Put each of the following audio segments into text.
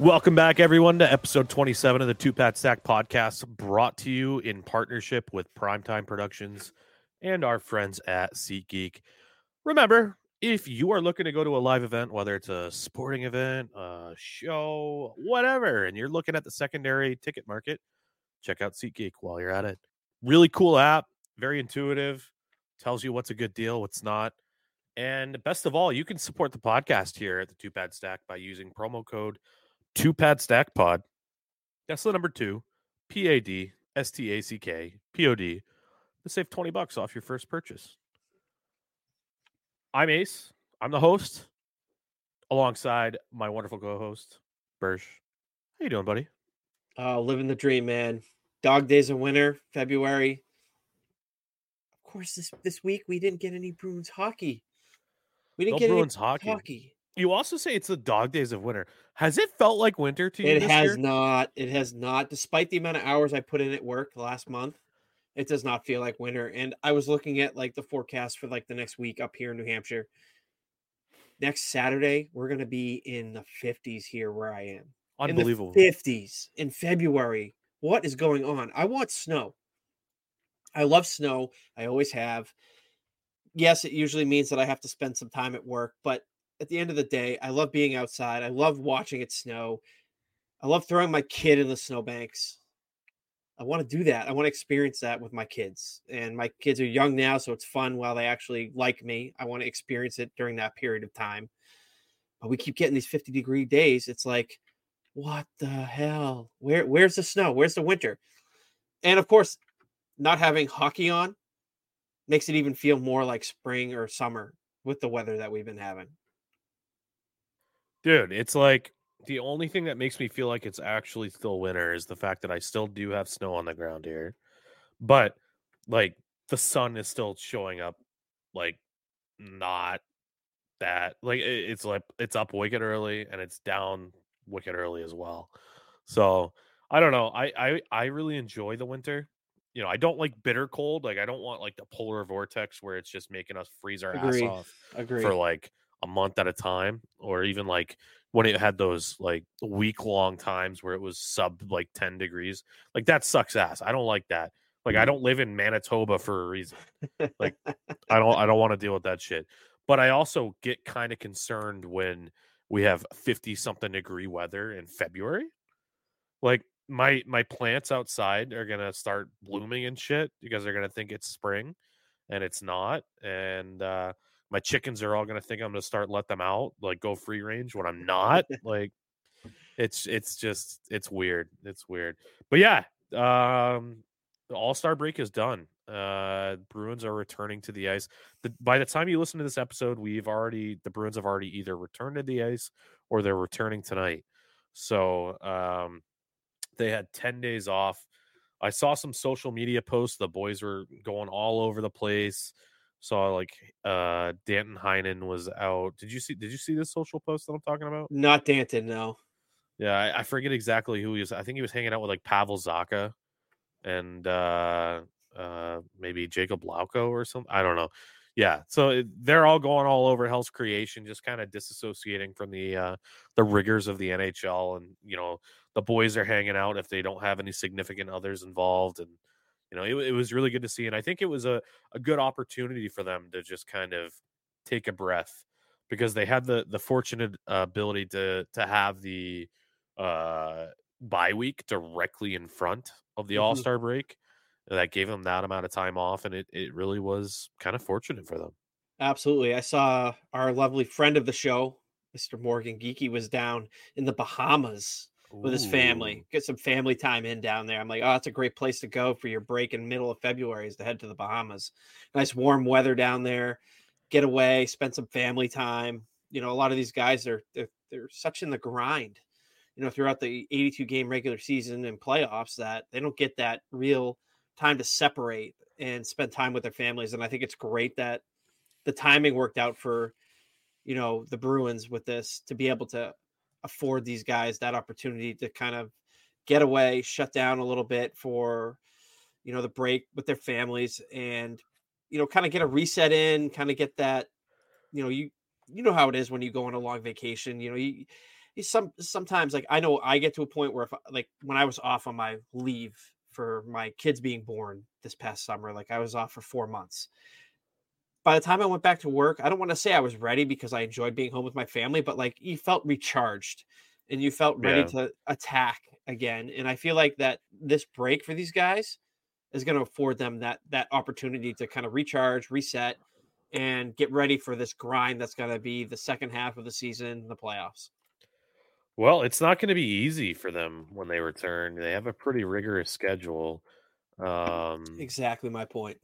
Welcome back, everyone, to episode 27 of the Two Pad Stack podcast, brought to you in partnership with Primetime Productions and our friends at SeatGeek. Remember, if you are looking to go to a live event, whether it's a sporting event, a show, whatever, and you're looking at the secondary ticket market, check out SeatGeek while you're at it. Really cool app, very intuitive, tells you what's a good deal, what's not. And best of all, you can support the podcast here at the Two Pad Stack by using promo code Two Pad Stack Pod. Tesla number two, P A D S T A C K P O D, to save 20 bucks off your first purchase. I'm Ace. I'm the host, alongside my wonderful co-host, Burg. How you doing, buddy? Oh, living the dream, man. Dog days of winter, February. Of course, this this week we didn't get any Bruins hockey. We didn't No get Bruins any hockey. hockey. You also say it's the dog days of winter. Has it felt like winter to you? It has year? not. It has not. Despite the amount of hours I put in at work last month, it does not feel like winter. And I was looking at like the forecast for like the next week up here in New Hampshire. Next Saturday, we're going to be in the 50s here where I am. Unbelievable. In the 50s in February. What is going on? I want snow. I love snow. I always have. Yes, it usually means that I have to spend some time at work, but at the end of the day, I love being outside. I love watching it snow. I love throwing my kid in the snowbanks. I want to do that. I want to experience that with my kids. And my kids are young now, so it's fun while they actually like me. I want to experience it during that period of time. But we keep getting these 50 degree days. It's like, what the hell? Where where's the snow? Where's the winter? And of course, not having hockey on makes it even feel more like spring or summer with the weather that we've been having. Dude, it's like the only thing that makes me feel like it's actually still winter is the fact that I still do have snow on the ground here. But like the sun is still showing up like not that like it's like it's up wicked early and it's down wicked early as well. So I don't know. I I I really enjoy the winter. You know, I don't like bitter cold. Like I don't want like the polar vortex where it's just making us freeze our Agree. ass off Agree. for like a month at a time or even like when it had those like week long times where it was sub like 10 degrees like that sucks ass i don't like that like i don't live in manitoba for a reason like i don't i don't want to deal with that shit but i also get kind of concerned when we have 50 something degree weather in february like my my plants outside are gonna start blooming and shit because they're gonna think it's spring and it's not and uh my chickens are all gonna think I'm gonna start let them out, like go free range when I'm not. like it's it's just it's weird. It's weird. But yeah, um the all-star break is done. Uh Bruins are returning to the ice. The, by the time you listen to this episode, we've already the Bruins have already either returned to the ice or they're returning tonight. So um they had 10 days off. I saw some social media posts. The boys were going all over the place saw like uh Danton Heinen was out. Did you see did you see this social post that I'm talking about? Not Danton, no. Yeah, I, I forget exactly who he was. I think he was hanging out with like Pavel Zacha and uh uh maybe Jakub Lauko or something. I don't know. Yeah, so it, they're all going all over Hell's Creation, just kind of disassociating from the uh the rigors of the NHL, and you know the boys are hanging out if they don't have any significant others involved, and you know it, it was really good to see, and I think it was a a good opportunity for them to just kind of take a breath because they had the the fortunate uh, ability to to have the uh bye week directly in front of the Mhm. all-star break that gave them that amount of time off and it, it really was kind of fortunate for them Absolutely. I saw our lovely friend of the show, Mr. Morgan Geekie, was down in the Bahamas with his family. Get some family time in down there. I'm like, oh, that's a great place to go for your break in middle of February is to head to the Bahamas. Nice warm weather down there. Get away, spend some family time. You know, a lot of these guys are they're, they're such in the grind, you know, throughout the 82 game regular season and playoffs that they don't get that real time to separate and spend time with their families. And I think it's great that the timing worked out for you know the Bruins with this to be able to afford these guys that opportunity to kind of get away, shut down a little bit for you know the break with their families and you know kind of get a reset in, kind of get that you know you you know how it is when you go on a long vacation, you know you some sometimes like I know I get to a point where if like when I was off on my leave for my kids being born this past summer, like I was off for four months. By the time I went back to work, I don't want to say I was ready because I enjoyed being home with my family, but like you felt recharged and you felt ready Yeah. to attack again. And I feel like that this break for these guys is going to afford them that that opportunity to kind of recharge, reset, and get ready for this grind that's going to be the second half of the season, the playoffs. Well, it's not going to be easy for them when they return. They have a pretty rigorous schedule. Um, Exactly my point.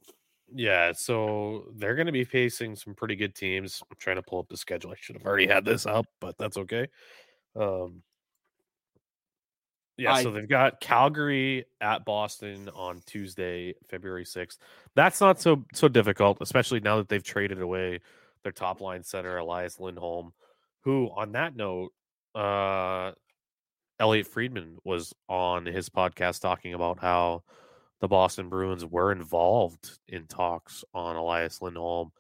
Yeah, so they're going to be facing some pretty good teams. I'm trying to pull up the schedule. I should have already had this up, but that's okay. Um, yeah, so they've got Calgary at Boston on Tuesday, February 6th. That's not so so difficult, especially now that they've traded away their top line center Elias Lindholm, who on that note, uh Elliotte Friedman was on his podcast talking about how the Boston Bruins were involved in talks on Elias Lindholm,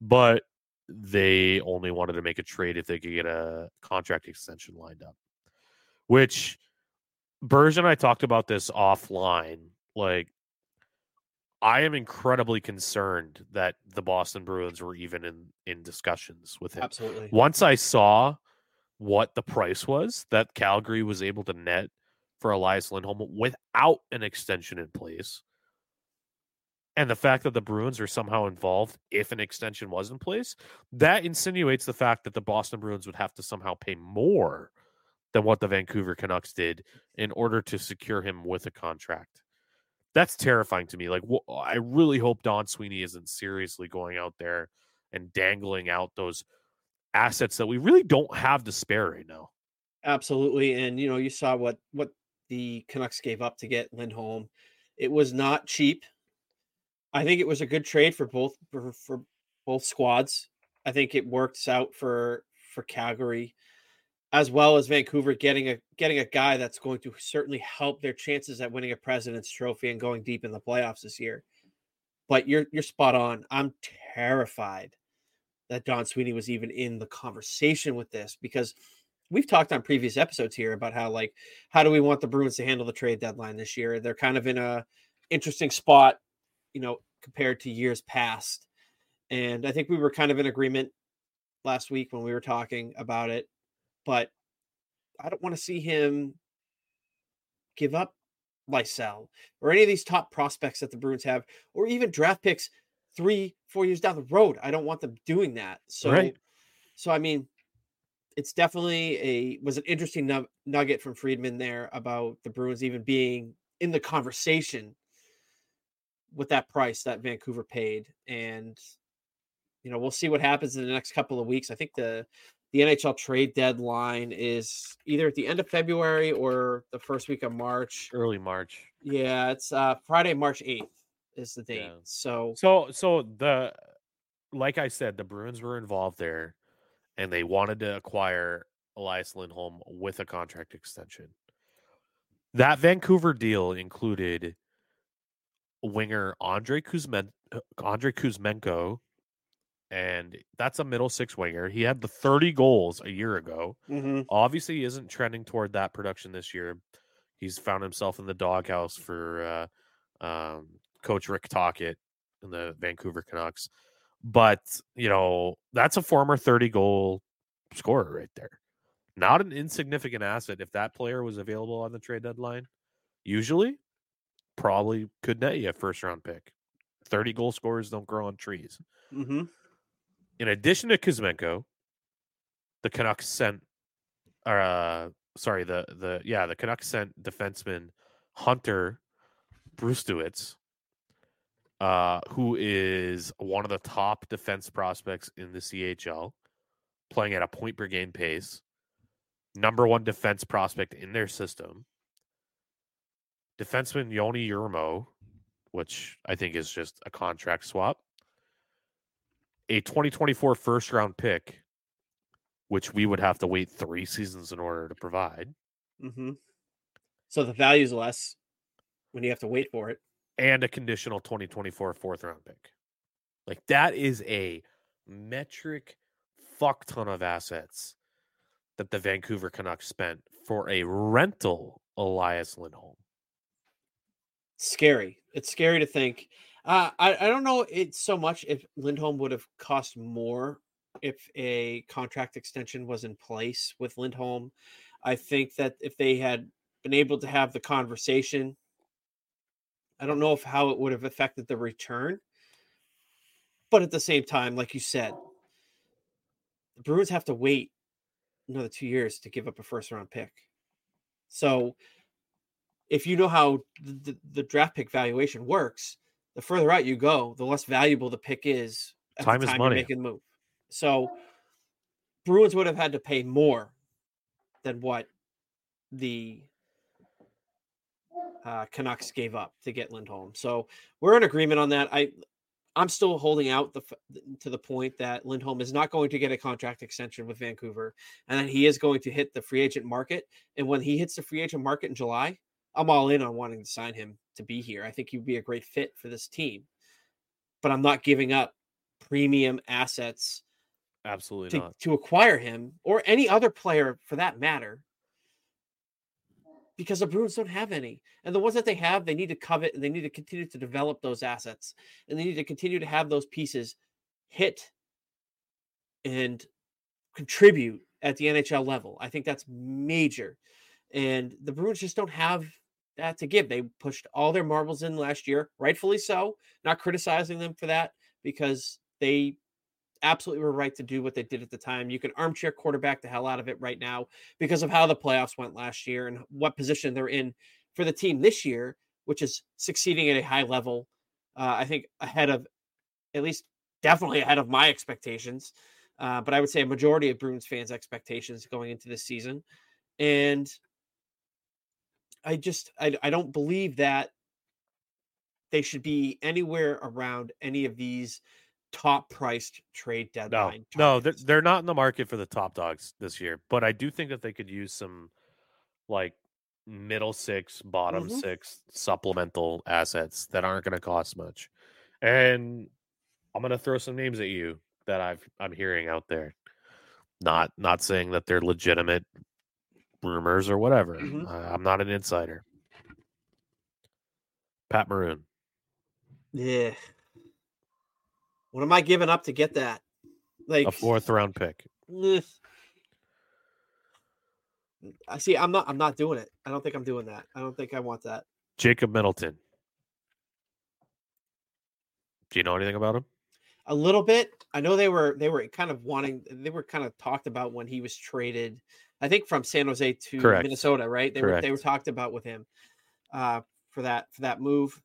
but they only wanted to make a trade if they could get a contract extension lined up. Which Burg and I talked about this offline. Like, I am incredibly concerned that the Boston Bruins were even in in discussions with him. Absolutely. Once I saw what the price was that Calgary was able to net for Elias Lindholm without an extension in place, and the fact that the Bruins are somehow involved if an extension was in place, that insinuates the fact that the Boston Bruins would have to somehow pay more than what the Vancouver Canucks did in order to secure him with a contract. That's terrifying to me. Like, wh- I really hope Don Sweeney isn't seriously going out there and dangling out those assets that we really don't have to spare right now. Absolutely. And you know, you saw what what the Canucks gave up to get Lindholm. It was not cheap. I think it was a good trade for both for, for both squads. I think it works out for for Calgary as well as Vancouver getting a getting a guy that's going to certainly help their chances at winning a President's Trophy and going deep in the playoffs this year. But you're you're spot on. I'm terrified that Don Sweeney was even in the conversation with this because we've talked on previous episodes here about how like how do we want the Bruins to handle the trade deadline this year? They're kind of in a interesting spot, you know, compared to years past. And I think we were kind of in agreement last week when we were talking about it, but I don't want to see him give up Lysell or any of these top prospects that the Bruins have, or even draft picks three, four years down the road. I don't want them doing that. So, Right. so I mean, it's definitely a was an interesting nug- nugget from Friedman there about the Bruins even being in the conversation with that price that Vancouver paid, and you know we'll see what happens in the next couple of weeks. I think the the NHL trade deadline is either at the end of February or the first week of March. Early March. Yeah, it's uh Friday, March eighth is the date. Yeah. So So so the like I said, the Bruins were involved there and they wanted to acquire Elias Lindholm with a contract extension. That Vancouver deal included winger Andrei Kuzmen uh, Andrei Kuzmenko and that's a middle six winger. He had the 30 goals a year ago. mhm, Obviously, he isn't trending toward that production this year. He's found himself in the doghouse for uh, um, Coach Rick Tocchet in the Vancouver Canucks. But, you know, that's a former 30 goal scorer right there. Not an insignificant asset. If that player was available on the trade deadline, usually probably could net you a first round pick. 30 goal scorers don't grow on trees mhm. in addition to Kuzmenko, the Canucks sent, uh, sorry, the the yeah, the Canucks sent defenseman Hunter Brzustewicz, uh, who is one of the top defense prospects in the CHL, playing at a point per game pace, number one defense prospect in their system. Defenseman Joni Jurmo, which I think is just a contract swap a 2024 first round pick, which we would have to wait three seasons in order to provide, hmm So the value's less when you have to wait for it. And a conditional 2024 fourth round pick. Like that is a metric fuck ton of assets that the Vancouver Canucks spent for a rental Elias Lindholm. Scary. It's scary to think. Uh, I I don't know. It's so much if Lindholm would have cost more if a contract extension was in place with Lindholm. I think that if they had been able to have the conversation, I don't know if how it would have affected the return. But at the same time, like you said, the Bruins have to wait another two years to give up a first round pick. So if you know how the, the draft pick valuation works, the further out you go, the less valuable the pick is. Time is money. Making the move. So Bruins would have had to pay more than what the uh, Canucks gave up to get Lindholm. So we're in agreement on that. I I'm still holding out the to the point that Lindholm is not going to get a contract extension with Vancouver, and that he is going to hit the free agent market. And when he hits the free agent market in July, I'm all in on wanting to sign him to be here. I think he'd be a great fit for this team. But I'm not giving up premium assets absolutely to, not to acquire him or any other player for that matter because the Bruins don't have any. And the ones that they have, they need to covet and they need to continue to develop those assets. And they need to continue to have those pieces hit and contribute at the NHL level. I think that's major. And the Bruins just don't have that to give. They pushed all their marbles in last year, rightfully so. Not criticizing them for that because they absolutely were right to do what they did at the time. You can armchair quarterback the hell out of it right now because of how the playoffs went last year and what position they're in for the team this year, which is succeeding at a high level. Uh, I think ahead of, at least definitely ahead of my expectations. Uh, but I would say a majority of Bruins fans' expectations going into this season. And I just I, I don't believe that they should be anywhere around any of these top priced trade deadline. No, no, they're, they're not in the market for the top dogs this year, but I do think that they could use some like middle six, bottom mm-hmm. six supplemental assets that aren't going to cost much. And I'm going to throw some names at you that I've I'm hearing out there. Not not saying that they're legitimate rumors or whatever. Mm-hmm. I'm not an insider. Pat Maroon. Yeah, what am I giving up to get that? Like a fourth round pick. Eh. I see. I'm not. I'm not doing it. I don't think I'm doing that. I don't think I want that. Jacob Middleton. Do you know anything about him? A little bit. I know they were they were kind of wanting. They were kind of talked about when he was traded. I think from San Jose to Correct. Minnesota, right? They Correct. were they were talked about with him uh, for that for that move.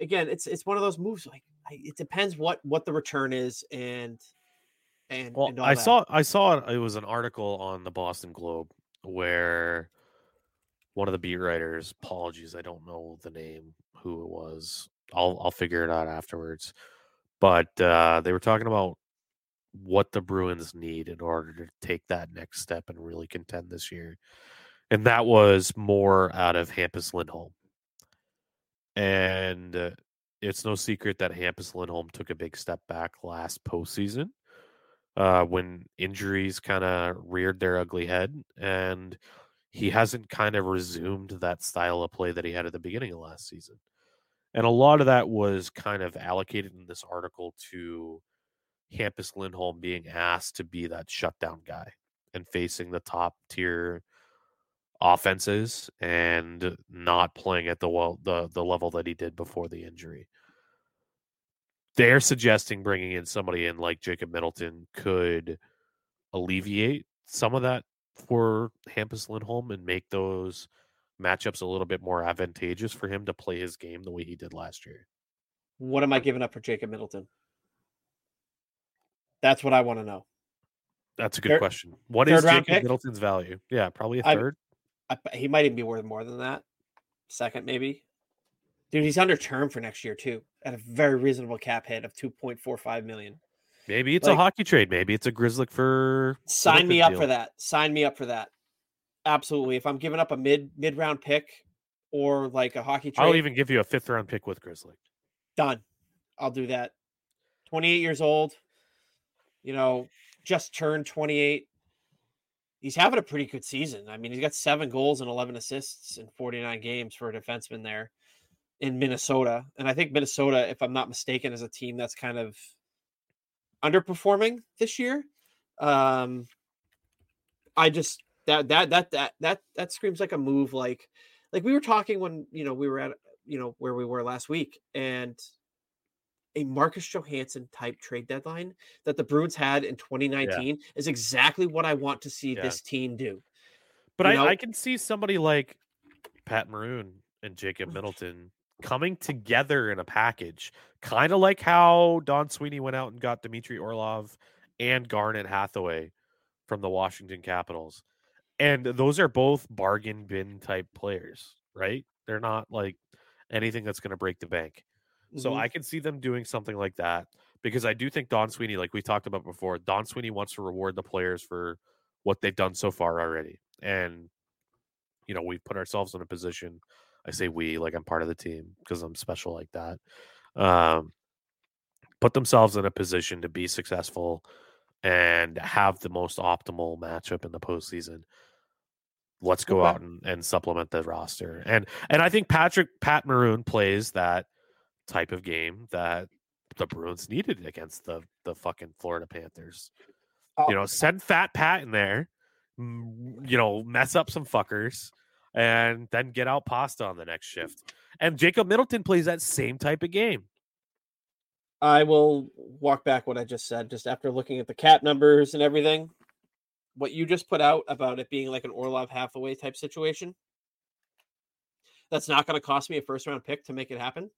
Again, it's it's one of those moves like it depends what what the return is and and, well, and I that. saw I saw it was an article on the Boston Globe where one of the beat writers, apologies, I don't know the name who it was. I'll I'll figure it out afterwards. But uh, they were talking about what the Bruins need in order to take that next step and really contend this year. And that was more out of Hampus Lindholm. And uh, it's no secret that Hampus Lindholm took a big step back last postseason uh, when injuries kind of reared their ugly head, and he hasn't kind of resumed that style of play that he had at the beginning of last season. And a lot of that was kind of allocated in this article to Hampus Lindholm being asked to be that shutdown guy and facing the top tier offenses and not playing at the well the the level that he did before the injury. They're suggesting bringing in somebody in like Jacob Middleton could alleviate some of that for Hampus Lindholm and make those matchups a little bit more advantageous for him to play his game the way he did last year. What am I giving up for Jacob Middleton? That's what I want to know. That's a good third, question. What is Jacob pick? Middleton's value? Yeah, probably a third. I, he might even be worth more than that. Second, maybe. Dude, he's under term for next year too, at a very reasonable cap hit of two point four five million. Maybe it's like, a hockey trade. Maybe it's a Grizzly for. Sign me up deal. for that. Sign me up for that. Absolutely. If I'm giving up a mid mid round pick or like a hockey trade, I'll even give you a fifth round pick with Grizzly. Done. I'll do that. 28 years old. You know, just turned 28 he's having a pretty good season. I mean, he's got seven goals and 11 assists in 49 games for a defenseman there in Minnesota. And I think Minnesota, if I'm not mistaken, is a team that's kind of underperforming this year. Um, I just that that that that that that screams like a move like like we were talking when you know we were at you know where we were last week and a Marcus Johansson type trade deadline that the Bruins had in 2019 yeah. is exactly what I want to see yeah. this team do. But I, I, can see somebody like Pat Maroon and Jacob Middleton coming together in a package, kind of like how Don Sweeney went out and got Dmitry Orlov and Garnet Hathaway from the Washington Capitals. And those are both bargain bin type players, right? They're not like anything that's going to break the bank. So mm-hmm. I can see them doing something like that because I do think Don Sweeney, like we talked about before, Don Sweeney wants to reward the players for what they've done so far already. And, you know, we've put ourselves in a position. I say we, like I'm part of the team because I'm special like that. Um, put themselves in a position to be successful and have the most optimal matchup in the postseason. Let's go okay. out and, and supplement the roster. And and I think Patrick Pat Maroon plays that type of game that the Bruins needed against the the fucking Florida Panthers. Oh. You know, send Fat Pat in there, you know, mess up some fuckers, and then get out Pasta on the next shift. And Jacob Middleton plays that same type of game. I will walk back what I just said, just after looking at the cap numbers and everything. What you just put out about it being like an Orlov Hathaway type situation. That's not going to cost me a first round pick to make it happen.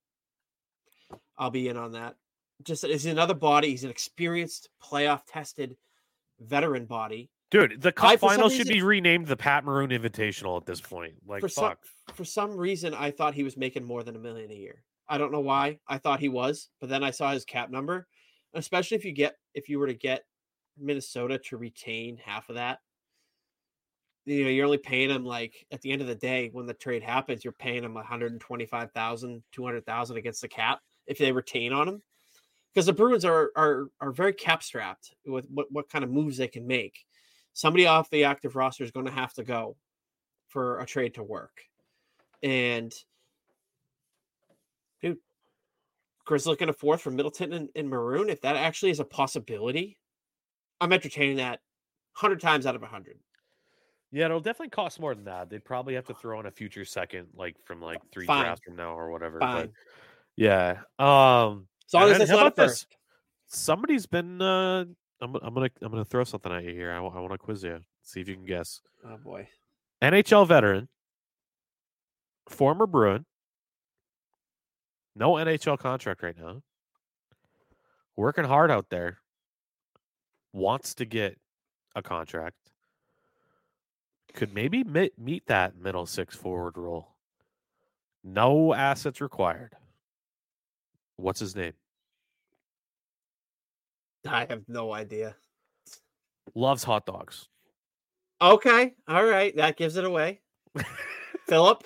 I'll be in on that. Just is another body. He's an experienced, playoff tested veteran body. Dude, the cup final should reason, be renamed the Pat Maroon Invitational at this point. Like, for fuck. Some, for some reason, I thought he was making more than a million a year. I don't know why. I thought he was, but then I saw his cap number. Especially if you get if you were to get Minnesota to retain half of that, you know, you're only paying him like at the end of the day when the trade happens, you're paying him 125,000, 200,000 against the cap if they retain on him, because the Bruins are are are very cap strapped with what what kind of moves they can make. Somebody off the active roster is going to have to go for a trade to work, and dude, Chris looking a fourth for Middleton and, and Maroon. If that actually is a possibility, I'm entertaining that hundred times out of hundred. Yeah, it'll definitely cost more than that. They'd probably have to throw in a future second, like from like three Fine. drafts from now or whatever. Fine. But yeah. Um as long as it's not first. This? Somebody's been uh I'm, I'm gonna I'm gonna throw something at you here. I, I want to quiz you. See if you can guess. Oh boy. NHL veteran, former Bruin, no NHL contract right now. Working hard out there. Wants to get a contract. Could maybe meet that middle six forward role. No assets required. What's his name? I have no idea. Loves hot dogs. Okay. All right. That gives it away. Philip.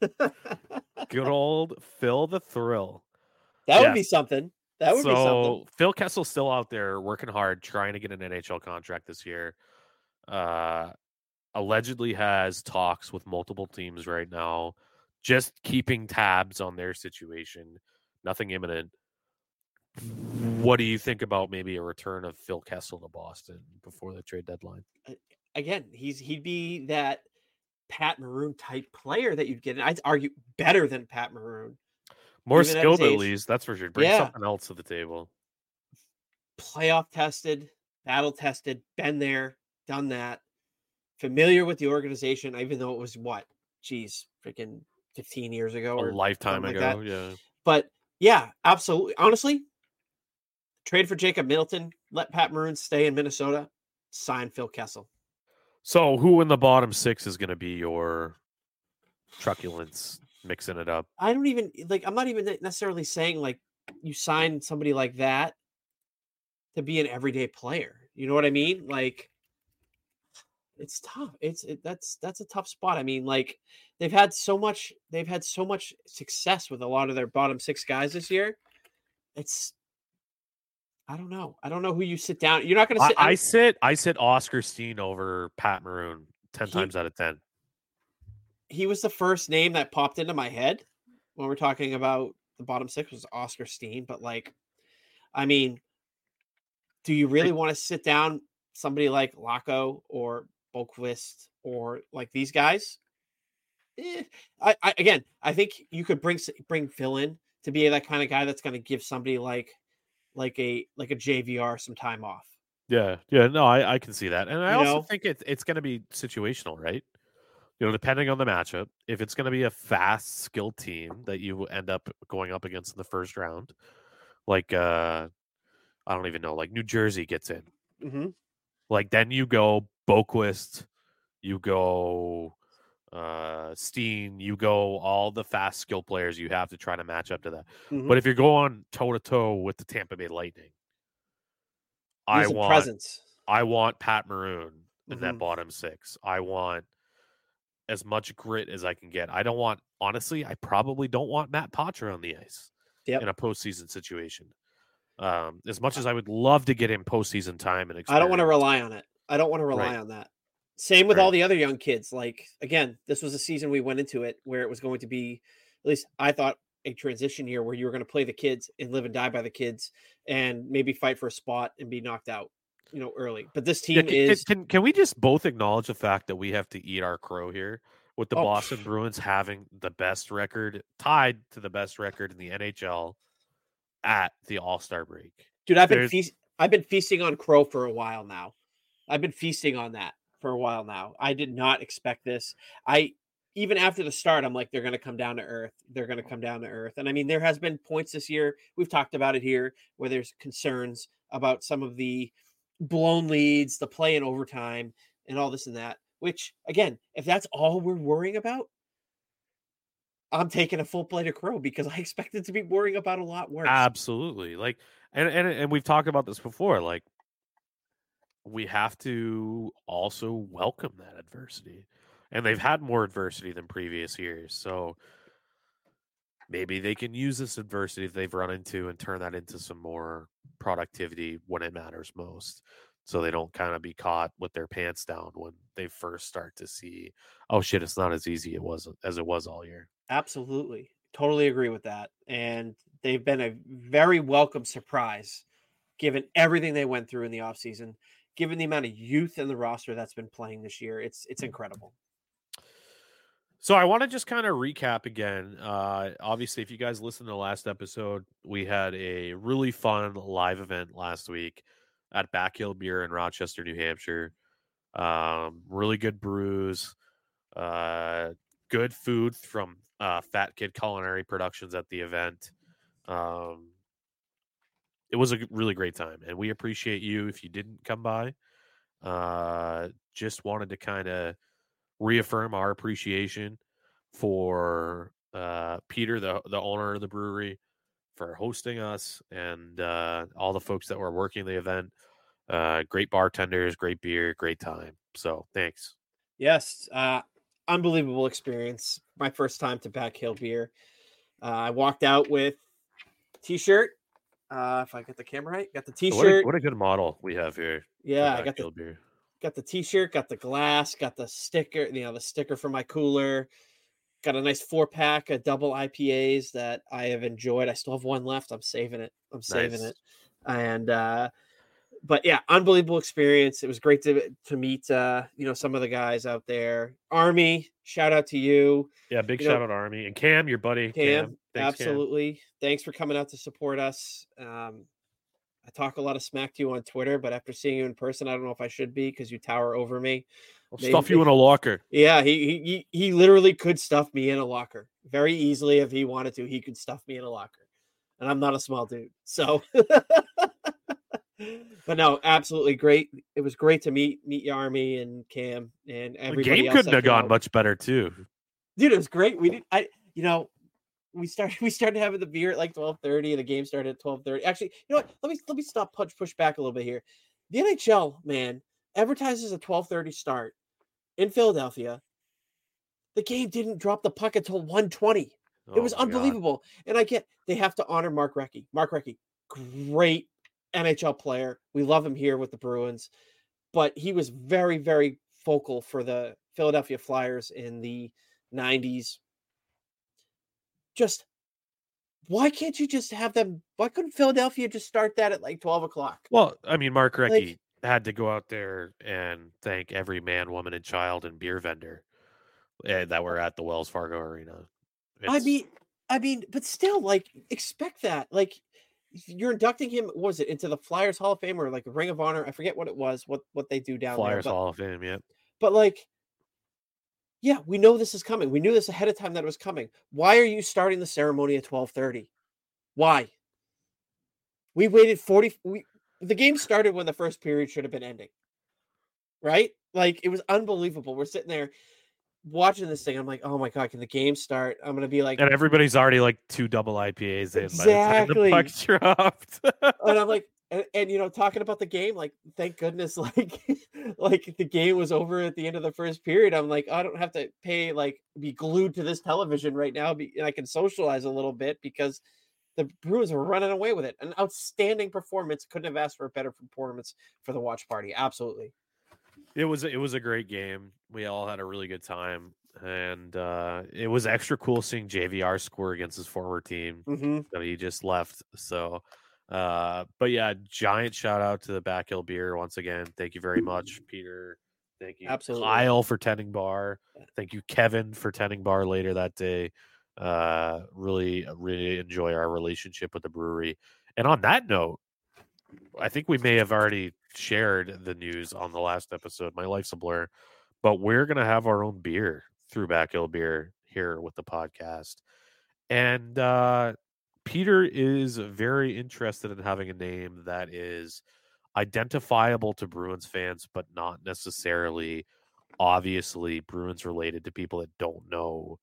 Good old Phil the Thrill. That would be something. That would so, be something. Phil Kessel's still out there working hard, trying to get an NHL contract this year. Uh, allegedly has talks with multiple teams right now, just keeping tabs on their situation nothing imminent. What do you think about maybe a return of Phil Kessel to Boston before the trade deadline? Again, he's he'd be that Pat Maroon type player that you'd get. And I'd argue better than Pat Maroon. More skilled at, at least, that's for sure. Bring yeah. something else to the table. Playoff tested, battle tested, been there, done that. Familiar with the organization, even though it was what, geez, freaking 15 years ago a or lifetime ago. Like yeah. But yeah, absolutely. Honestly, trade for Jacob Middleton, let Pat Maroon stay in Minnesota, sign Phil Kessel. So, who in the bottom six is going to be your truculence mixing it up? I don't even eh, like. I'm not even necessarily saying like you sign somebody like that to be an everyday player. You know what I mean? Like, it's tough. It's it, that's that's a tough spot. I mean, like they've had so much they've had so much success with a lot of their bottom six guys this year. It's I don't know. I don't know who you sit down. You're not going to I, sit. I sit I sit Oskar Steen over Pat Maroon ten He- times out of ten. he was the first name that popped into my head when we're talking about the bottom six was Oskar Steen. But like, I mean, do you really want to sit down somebody like Lauko or Boqvist or like these guys? Eh, I, I again, I think you could bring bring Phil in to be that kind of guy that's going to give somebody like like a like a JVR some time off. Yeah, yeah, no, I, I can see that, and I You also know? think it's it's going to be situational, right? You know, depending on the matchup, if it's going to be a fast, skilled team that you end up going up against in the first round, like uh I don't even know, like New Jersey gets in, Mm-hmm. like then you go Boqvist, you go uh Steen, you go all the fast skill players you have to try to match up to that. Mm-hmm. But if you're going toe to toe with the Tampa Bay Lightning, I He's a want presence. I want Pat Maroon in that Mhm. bottom six. I want as much grit as I can get. I don't want honestly, I probably don't want Matt Poitras on the ice Yep. in a postseason situation. Um, as much as I would love to get him postseason time and I don't want to rely on it. I don't want to rely Right. on that. Same with all the other young kids. Like again, this was a season we went into it where it was going to be, at least I thought, a transition year where you were going to play the kids and live and die by the kids, and maybe fight for a spot and be knocked out, you know, early. But this Yeah, team can, is can, can we just both acknowledge the fact that we have to eat our crow here with the Oh, Boston. Bruins having the best record, tied to the best record in the NHL at the All Star break? dude. I've been feast, I've been feasting on Crow for a while now. I've been feasting on that for a while now. I did not expect this. I even after the start, I'm like, they're going to come down to earth. They're going to come down to earth. And I mean, there has been points this year. We've talked about it here where there's concerns about some of the blown leads, the play in overtime, and all this and that. Which again, if that's all we're worrying about, I'm taking a full plate of crow because I expected to be worrying about a lot worse. Absolutely. Like and and and we've talked about this before like we have to also welcome that adversity. And they've had more adversity than previous years. So maybe they can use this adversity that they've run into and turn that into some more productivity when it matters most. So they don't kind of be caught with their pants down when they first start to see, oh shit, it's not as easy it was as it was all year. Absolutely. Totally agree with that. And they've been a very welcome surprise given everything they went through in the offseason, given the amount of youth in the roster that's been playing this year. It's it's incredible. So I want to just kind of recap again. Uh, obviously, if you guys listened to the last episode, we had a really fun live event last week at Back Hill Beer in Rochester, New Hampshire. Um, really good brews, uh, good food from uh, Fat Kid Culinary Productions at the event. Um, it was a really great time, and we appreciate you if you didn't come by. Uh, just wanted to kind of reaffirm our appreciation for uh, Peter, the the owner of the brewery, for hosting us, and uh, all the folks that were working the event. Uh, great bartenders, great beer, great time. So thanks. Yes, uh, unbelievable experience. My first time to Back Hill Beer. Uh, I walked out with t-shirt. Uh, if I get the camera right, got the What a, t-shirt. what a good model we have here. yeah, I got the beer. got the t-shirt, got the glass, got the sticker, you know, the sticker for my cooler. Got a nice four pack of double IPAs that I have enjoyed. I still have one left. I'm saving it. I'm saving Nice. it. And uh but yeah, unbelievable experience. It was great to to meet uh, you know, some of the guys out there. Army, shout out to you. Yeah, big You know- shout out Army and Cam, your buddy. Cam, Thanks, Cam. absolutely. Thanks for coming out to support us. Um, I talk a lot of smack to you on Twitter, but after seeing you in person, I don't know if I should be because you tower over me. I'll Maybe- stuff you in a locker. Yeah, he he he literally could stuff me in a locker very easily if he wanted to. He could stuff me in a locker, and I'm not a small dude, so. but no, absolutely great. It was great to meet meet Yarmy and Cam and The everybody. game else couldn't have gone out. much better too. dude. It was great. We did. I you know we started we started having the beer at like twelve thirty. The game started at twelve thirty. Actually, you know what? Let me let me stop push push back a little bit here. The NHL man advertises a twelve thirty start in Philadelphia. The game didn't drop the puck until one twenty. It Oh was my God. unbelievable. And I get they have to honor Mark Recchi. Mark Recchi, great NHL player. We love him here with the Bruins, but he was very, very focal for the Philadelphia Flyers in the 90s. Just why can't you just have them? Why couldn't Philadelphia just start that at like 12 o'clock? Well, I mean, Mark Recchi Like- had to go out there and thank every man, woman, and child and beer vendor eh, that were at the Wells Fargo Arena. I mean, I mean, but still, like, expect that. Like, you're inducting him. What was it into the Flyers Hall of Fame or like Ring of Honor? I forget what it was. What what they do down Flyers there. But, Hall of Fame, yeah. but like, yeah, we know this is coming. We knew this ahead of time that it was coming. Why are you starting the ceremony at twelve thirty? Why? We waited forty. We the game started when the first period should have been ending. Right? Like it was unbelievable. We're sitting there watching this thing. I'm like, oh my god, can the game start? I'm gonna be like, And everybody's already like two double IPAs in by the time the puck dropped. and I'm like, and, and you know, talking about the game, like, thank goodness, like, like the game was over at the end of the first period. I'm like, I don't have to pay, like, be glued to this television right now, be, and I can socialize a little bit because the Bruins were running away with it. An outstanding performance. Couldn't have asked for a better performance for the watch party. Absolutely. It was it was a great game. We all had a really good time. And uh, it was extra cool seeing JVR score against his former team. Mm-hmm. that he just left. So, uh, but yeah, giant shout out to the Back Hill Beer once again. Thank you very much, Peter. Thank you, Absolutely. Kyle, for tending bar. Thank you, Kevin, for tending bar later that day. Uh, really, really enjoy our relationship with the brewery. And on that note, I think we may have already shared the news on the last episode. My life's a blur, but we're gonna have our own beer through Back Hill Beer here with the podcast. And uh Peter is very interested in having a name that is identifiable to Bruins fans, but not necessarily obviously Bruins related to people that don't know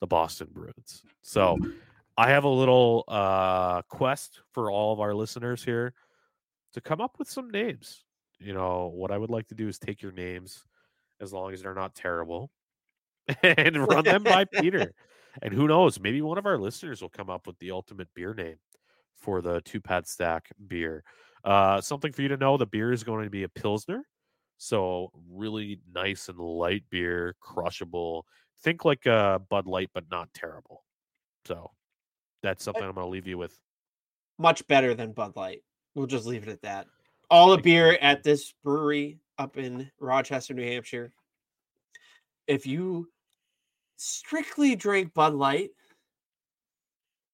the Boston Bruins. So I have a little uh quest for all of our listeners here to come up with some names. You know, what I would like to do is take your names as long as they're not terrible and run them by Peter. And who knows, maybe one of our listeners will come up with the ultimate beer name for the two pad stack beer. Uh, something for you to know the beer is going to be a Pilsner. So, really nice and light beer, crushable. Think like a Bud Light, but not terrible. So, that's something I'm going to leave you with. Much better than Bud Light. We'll just leave it at that. All the beer at this brewery up in Rochester, New Hampshire. If you strictly drink Bud Light,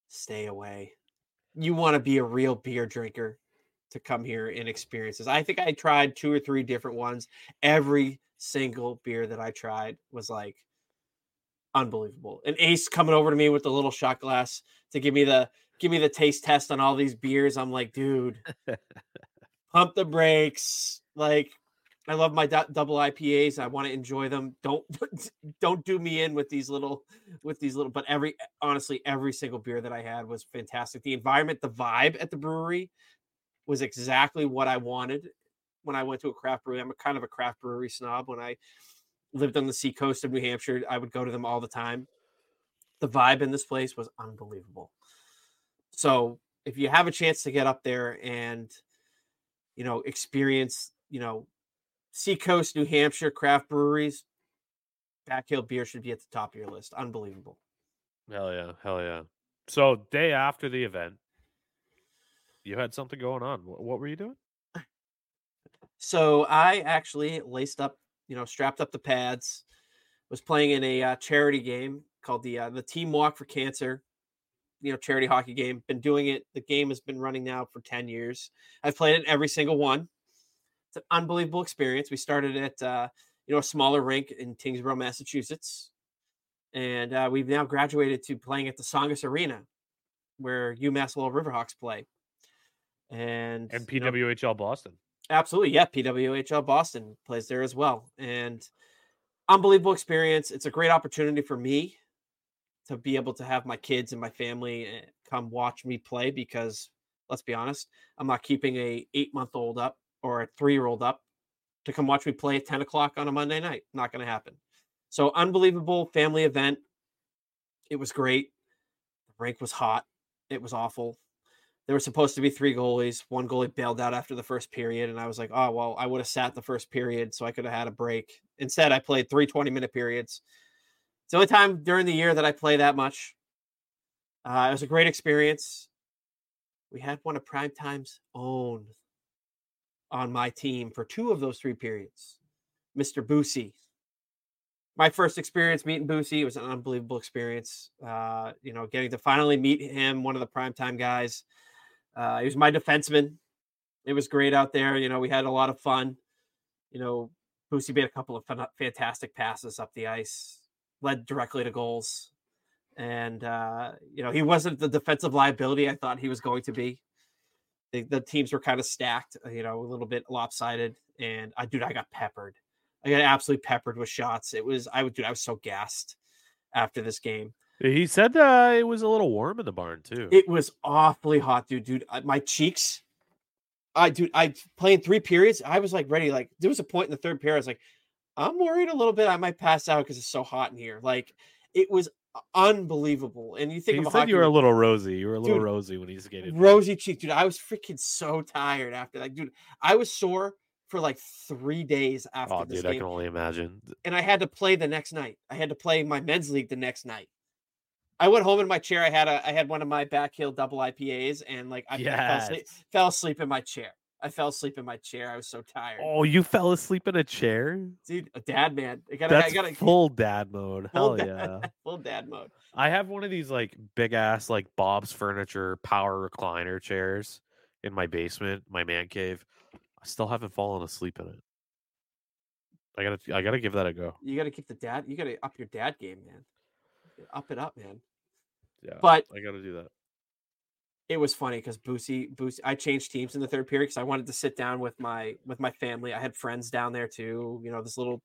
stay away. You want to be a real beer drinker to come here and experience this. I think I tried two or three different ones. Every single beer that I tried was like unbelievable. And Ace coming over to me with the little shot glass to give me the give me the taste test on all these beers. I'm like, dude, pump the brakes. Like, I love my du- double IPAs. I want to enjoy them. Don't don't do me in with these little with these little. But every honestly, every single beer that I had was fantastic. The environment, the vibe at the brewery was exactly what I wanted when I went to a craft brewery. I'm a kind of a craft brewery snob. When I lived on the seacoast of New Hampshire, I would go to them all the time. The vibe in this place was unbelievable. So if you have a chance to get up there and you know experience you know seacoast new hampshire craft breweries backhill beer should be at the top of your list unbelievable Hell yeah. Hell yeah. So, day after the event, you had something going on. What were you doing? so i actually laced up you know strapped up the pads was playing in a uh, charity game called the uh, the team walk for cancer you know charity hockey game been doing it the game has been running now for 10 years i've played it every single one it's an unbelievable experience we started at uh, you know a smaller rink in tyngsboro massachusetts and uh, we've now graduated to playing at the tsongas arena where umass lowell riverhawks play and And you know, PWHL Boston. Absolutely. Yeah. PWHL Boston plays there as well. And unbelievable experience. It's a great opportunity for me to be able to have my kids and my family eh, come watch me play because let's be honest, I'm not keeping a eight month old up or a three year old up to come watch me play at 10 o'clock on a Monday night. Not going to happen. So unbelievable family event. It was great. The rink was hot. It was awful. there were supposed to be three goalies. One goalie bailed out after the first period, and I was like, oh well, I would have sat the first period so I could have had a break. Instead, I played three 20 minute periods. It's the only time during the year that I play that much. Uh, it was a great experience. We had one of Primetime's own on my team for two of those three periods, Mr. Boosy. My first experience meeting Boosy was an unbelievable experience. Uh, you know, getting to finally meet him, one of the primetime guys. Uh, he was my defenseman. It was great out there. You know, we had a lot of fun. You know, Boosy made a couple of fantastic passes up the ice, led directly to goals. And, uh, you know, he wasn't the defensive liability I thought he was going to be. The, the teams were kind of stacked, uh, you know, a little bit lopsided. And I, dude, I got peppered. I got absolutely peppered with shots. It was, I would, dude, I was so gassed after this game. He said uh, it was a little warm in the barn too. It was awfully hot, dude. Dude, my cheeks. I dude, I playing three periods. I was like ready. Like there was a point in the third period. I was like, I'm worried a little bit. I might pass out because it's so hot in here. Like it was unbelievable. And you think you said you were a little rosy. You were a little dude, rosy when he skated. Rosy cheek, dude. I was freaking so tired after that, dude. I was sore for like three days after. Oh, dude, game. I can only imagine. And I had to play the next night. I had to play my men's league the next night. I went home in my chair. I had a I had one of my Back Hill double IPAs, and like I, yes. fell, asleep, fell asleep in my chair. I fell asleep in my chair. I was so tired. Oh, you fell asleep in a chair, dude. A dad man. I gotta, That's I gotta, full dad mode. Hell dad, yeah, full dad mode. I have one of these like big ass like Bob's Furniture power recliner chairs in my basement, my man cave. I still haven't fallen asleep in it. I gotta, I gotta give that a go. You gotta keep the dad. You gotta up your dad game, man up it up, man. Yeah, but I got to do that. It was funny because Boosy, Boosy, I changed teams in the third period because I wanted to sit down with my with my family. I had friends down there too. You know, this little,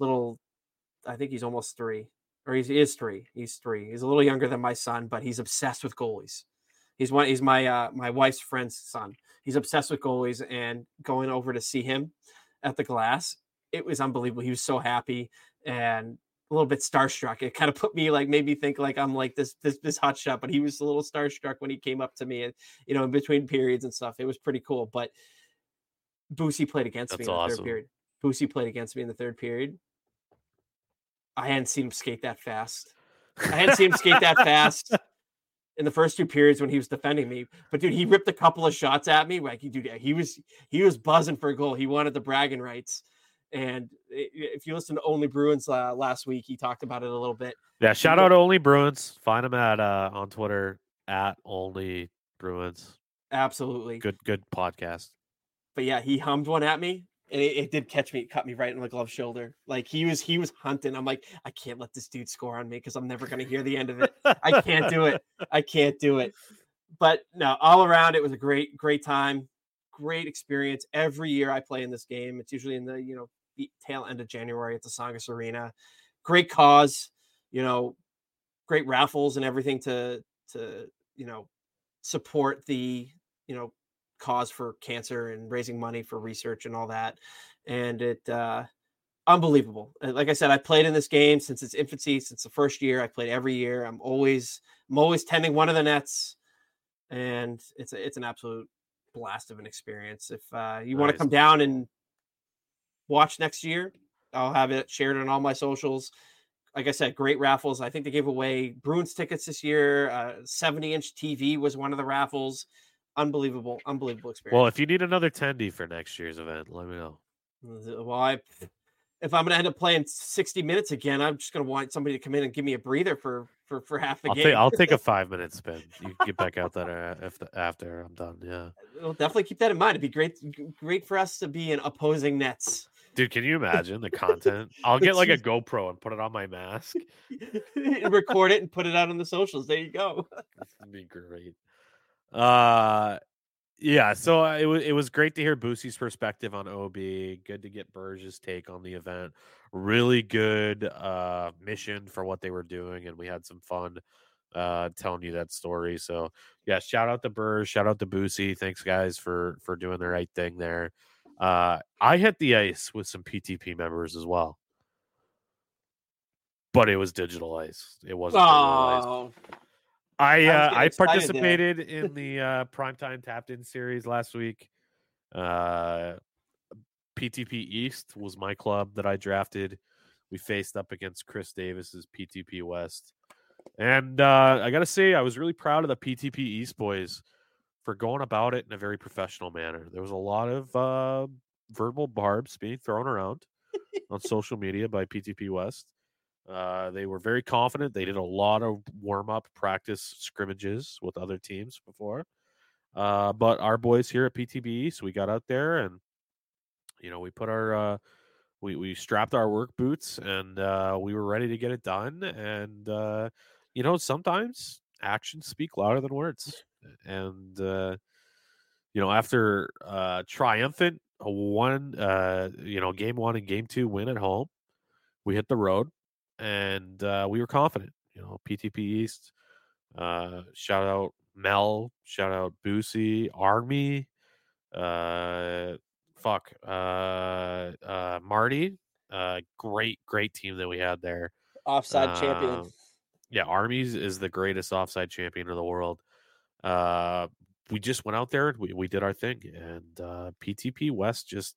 little, I think he's almost three, or he's, he is three. He's three. He's a little younger than my son, but he's obsessed with goalies. He's one. He's my uh, my wife's friend's son. He's obsessed with goalies, and going over to see him at the glass, it was unbelievable. He was so happy, and a little bit starstruck. It kind of put me like made me think like I'm like this this this hot shot, but he was a little starstruck when he came up to me and you know in between periods and stuff. It was pretty cool. But Boosy played against That's me in the third period. Boosy played against me in the third period. I hadn't seen him skate that fast. I hadn't seen him skate that fast in the first two periods when he was defending me. But dude, he ripped a couple of shots at me. Like he dude, he was he was buzzing for a goal. He wanted the bragging rights. And if you listen to Only Bruins uh, last week, he talked about it a little bit. Yeah, shout out to Only Bruins. Find him at uh, on Twitter at Only Bruins. Absolutely, good good podcast. But yeah, he hummed one at me, and it, it, did catch me, it cut me right in the glove shoulder. Like he was he was hunting. I'm like, I can't let this dude score on me because I'm never gonna hear the end of it. I can't do it. I can't do it. But no, all around it was a great great time, great experience. Every year I play in this game, it's usually in the you know the tail end of January at the Tsongas Arena. Great cause, you know, great raffles and everything to to you know support the you know cause for cancer and raising money for research and all that. And it uh unbelievable. Like I said, I played in this game since its infancy, since the first year. I played every year. I'm always I'm always tending one of the nets, and it's a, it's an absolute blast of an experience. If uh, you nice. want to come down and watch next year. I'll have it shared on all my socials. Like I said, great raffles. I think they gave away Bruins tickets this year. Uh, 70 inch TV was one of the raffles. Unbelievable, unbelievable experience. Well, if you need another tendy for next year's event, let me know. Well, I, if I'm going to end up playing 60 minutes again, I'm just going to want somebody to come in and give me a breather for for, for half the I'll game. Take, I'll take a five minute spin. You get back out there after after I'm done. Yeah, we'll definitely keep that in mind. It'd be great, great for us to be in opposing nets Dude, can you imagine the content? I'll get like a GoPro and put it on my mask. record it and put it out on the socials. There you go. That'd be great. Uh yeah, so uh, it was it was great to hear Boosy's perspective on OB. Good to get Burg's take on the event. Really good uh mission for what they were doing, and we had some fun uh telling you that story. So yeah, shout out to Burg, shout out to Boosy. Thanks guys for for doing the right thing there. Uh, I hit the ice with some PTP members as well, but it was digital ice. It wasn't. Oh. I uh, I excited there. participated in the uh, primetime tapped in series last week. Uh, PTP East was my club that I drafted. We faced up against Chris Davis's PTP West, and uh, I got to say I was really proud of the PTP East boys for going about it in a very professional manner. There was a lot of uh, verbal barbs being thrown around on social media by PTP West. Uh, they were very confident. They did a lot of warm up practice scrimmages with other teams before. Uh, but our boys here at PTP, so we got out there and you know we put our uh, we we strapped our work boots and uh, we were ready to get it done. And uh, you know sometimes actions speak louder than words. And uh, you know after uh, triumphant one uh, you know game one and game two win at home, we hit the road and uh, we were confident. You know, PTP East. Uh, shout out Mel. Shout out Boosy Army. Uh, fuck. Uh, uh, Marty. Uh, great, great team that we had there. Offside champion. Uh, Yeah, Armies is the greatest offside champion in the world. Uh, we just went out there we, we did our thing, and uh, PTP West just.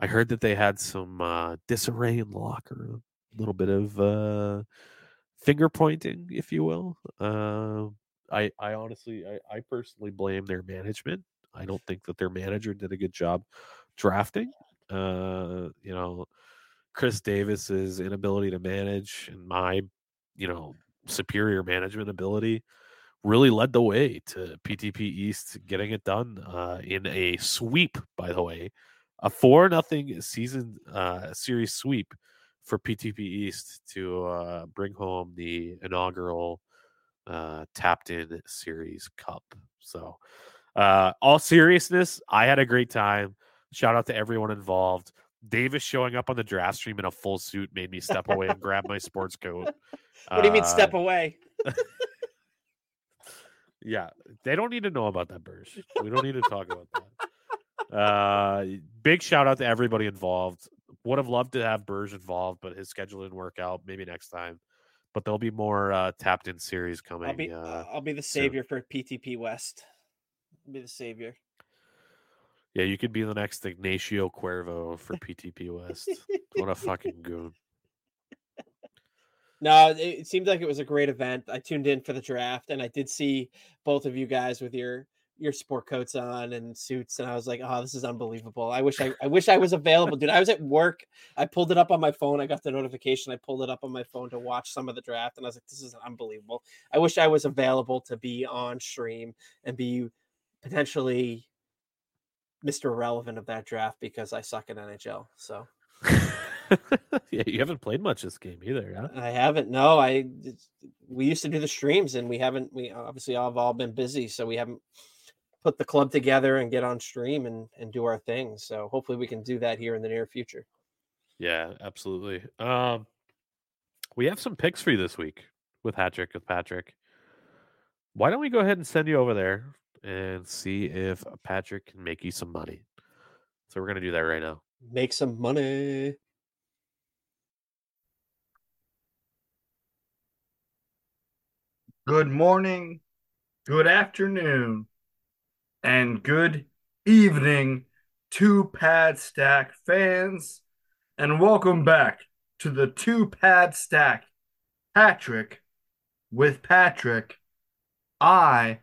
I heard that they had some uh, disarray in the locker room a little bit of uh, finger pointing, if you will. Uh, I I honestly I, I personally blame their management. I don't think that their manager did a good job drafting. Uh, you know, Chris Davis's inability to manage and my, you know, superior management ability really led the way to PTP East getting it done uh, in a sweep. By the way, a four nothing season uh, series sweep for PTP East to uh, bring home the inaugural uh, Tapped In Series Cup. So, uh, all seriousness, I had a great time. Shout out to everyone involved. Davis showing up on the draft stream in a full suit made me step away and grab my sports coat. What do you mean Uh, step away? Yeah, they don't need to know about that, Burg. We don't need to talk about that. Uh, big shout out to everybody involved. Would have loved to have Burg involved, but his schedule didn't work out. Maybe next time. But there'll be more uh, tapped in series coming. I'll be uh, I'll be the soon. savior for PTP West. I'll be the savior. yeah, you could be the next Ignacio Cuervo for PTP West. what a fucking goon. No, it, seemed like it was a great event. I tuned in for the draft, and I did see both of you guys with your your sport coats on and suits, and I was like, "Oh, this is unbelievable." I wish I, I wish I was available, dude. I was at work. I pulled it up on my phone. I got the notification. I pulled it up on my phone to watch some of the draft, and I was like, "This is unbelievable." I wish I was available to be on stream and be potentially Mr. Relevant of that draft because I suck at NHL. So yeah, you haven't played much this game either, huh? I haven't. No, I we used to do the streams and we haven't. We obviously all have all been busy, so we haven't put the club together and get on stream and and do our thing. So hopefully we can do that here in the near future. Yeah, absolutely. Um, we have some picks for you this week with Hattrick with Patrick. Why don't we go ahead and send you over there and see if Patrick can make you some money? So we're gonna do that right now. Make some money. Good morning, good afternoon, and good evening to Pad Stack fans, and welcome back to the Two Pad Stack Patrick with Patrick. I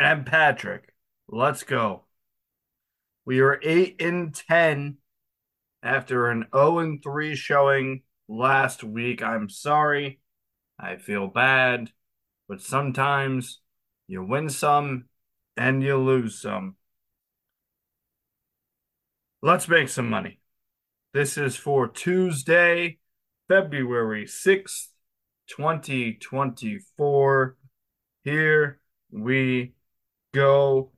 am Patrick. Let's go. We are 8 and 10 after an 0 and 3 showing last week. I'm sorry. I feel bad, but sometimes you win some and you lose some. Let's make some money. This is for Tuesday, February 6th, 2024. Here we go.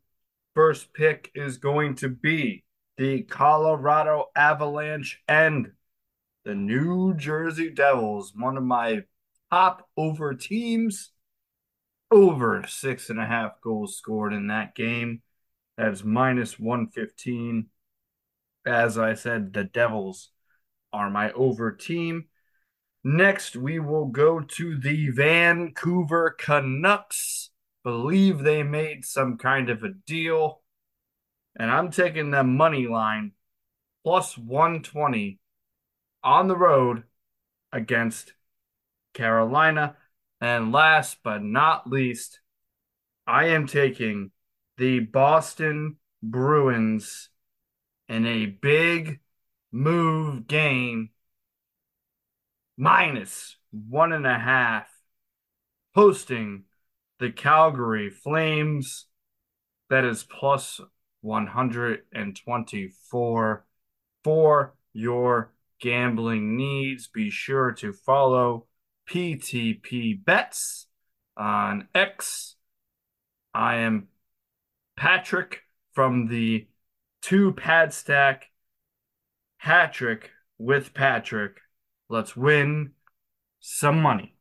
First pick is going to be the Colorado Avalanche and the New Jersey Devils, one of my top over teams. Over six and a half goals scored in that game. That is minus 115. As I said, the Devils are my over team. Next, we will go to the Vancouver Canucks. Believe they made some kind of a deal. And I'm taking them money line plus 120 on the road against Carolina. And last but not least, I am taking the Boston Bruins in a big move game minus one and a half, hosting the Calgary Flames. That is plus 124 for your gambling needs. Be sure to follow PTP Bets on X. I am Patrick from the two pad stack hat trick with Patrick. Let's win some money.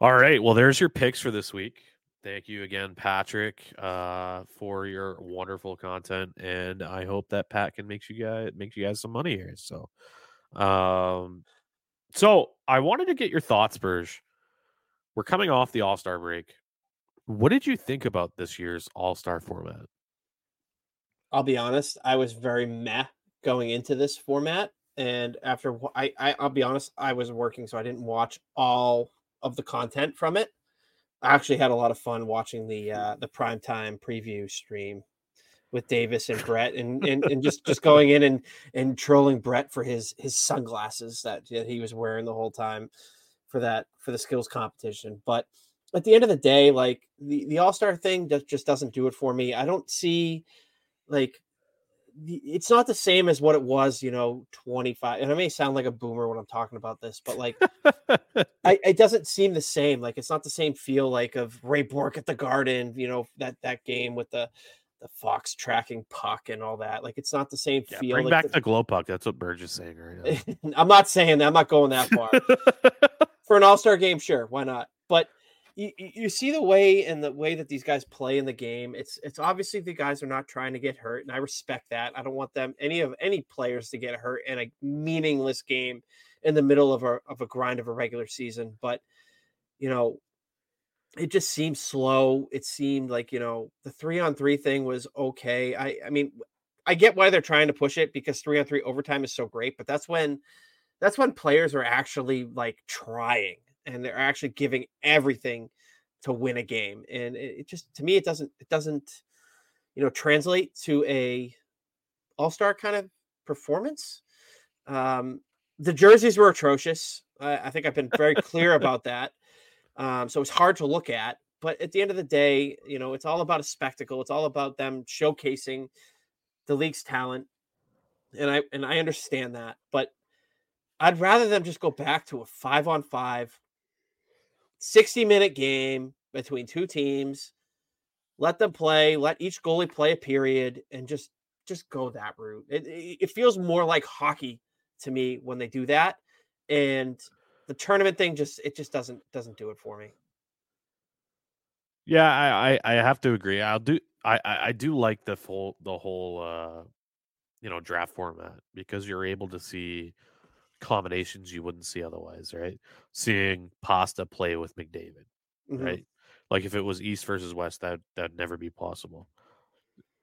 All right. Well, there's your picks for this week. Thank you again, Patrick, uh, for your wonderful content, and I hope that Pat can make you guys make you guys some money here. So, um, so I wanted to get your thoughts, Burg. We're coming off the All Star break. What did you think about this year's All Star format? I'll be honest, I was very meh going into this format, and after I, I I'll be honest, I was working, so I didn't watch all of the content from it. I actually had a lot of fun watching the uh, the primetime preview stream with Davis and Brett, and, and and just just going in and and trolling Brett for his his sunglasses that, that he was wearing the whole time for that for the skills competition. But at the end of the day, like the the All Star thing just doesn't do it for me. I don't see like it's not the same as what it was, you know, 25. And I may sound like a boomer when I'm talking about this, but like, I, it doesn't seem the same. Like, it's not the same feel like of Ray Bourque at the Garden, you know, that that game with the the Fox tracking puck and all that. Like, it's not the same Yeah, feel. bring like back the- the glow puck. That's what Burg is saying right I'm not saying that. I'm not going that far. For an All Star game, sure, why not? But you, you see the way and the way that these guys play in the game. It's it's obviously the guys are not trying to get hurt, and I respect that. I don't want them any of any players to get hurt in a meaningless game in the middle of a of a grind of a regular season. But you know, it just seemed slow. It seemed like you know the three on three thing was okay. I I mean, I get why they're trying to push it because three on three overtime is so great, but that's when that's when players are actually like trying and they're actually giving everything to win a game. And it, it just to me it doesn't it doesn't you know translate to a all-star kind of performance. Um the jerseys were atrocious. I, I think I've been very clear about that. Um, so it's hard to look at. But at the end of the day, you know, it's all about a spectacle. It's all about them showcasing the league's talent. And I and I understand that, but I'd rather them just go back to a five on five, 60 minute game between two teams. Let them play, let each goalie play a period, and just just go that route. It, it, feels more like hockey to me when they do that. And the tournament thing just it just doesn't doesn't do it for me. Yeah, I, I I have to agree. I'll do I, I do like the full the whole uh you know draft format because you're able to see combinations you wouldn't see otherwise, right? Seeing Pasta play with McDavid, Mhm. right? Like if it was East versus West, that that'd never be possible.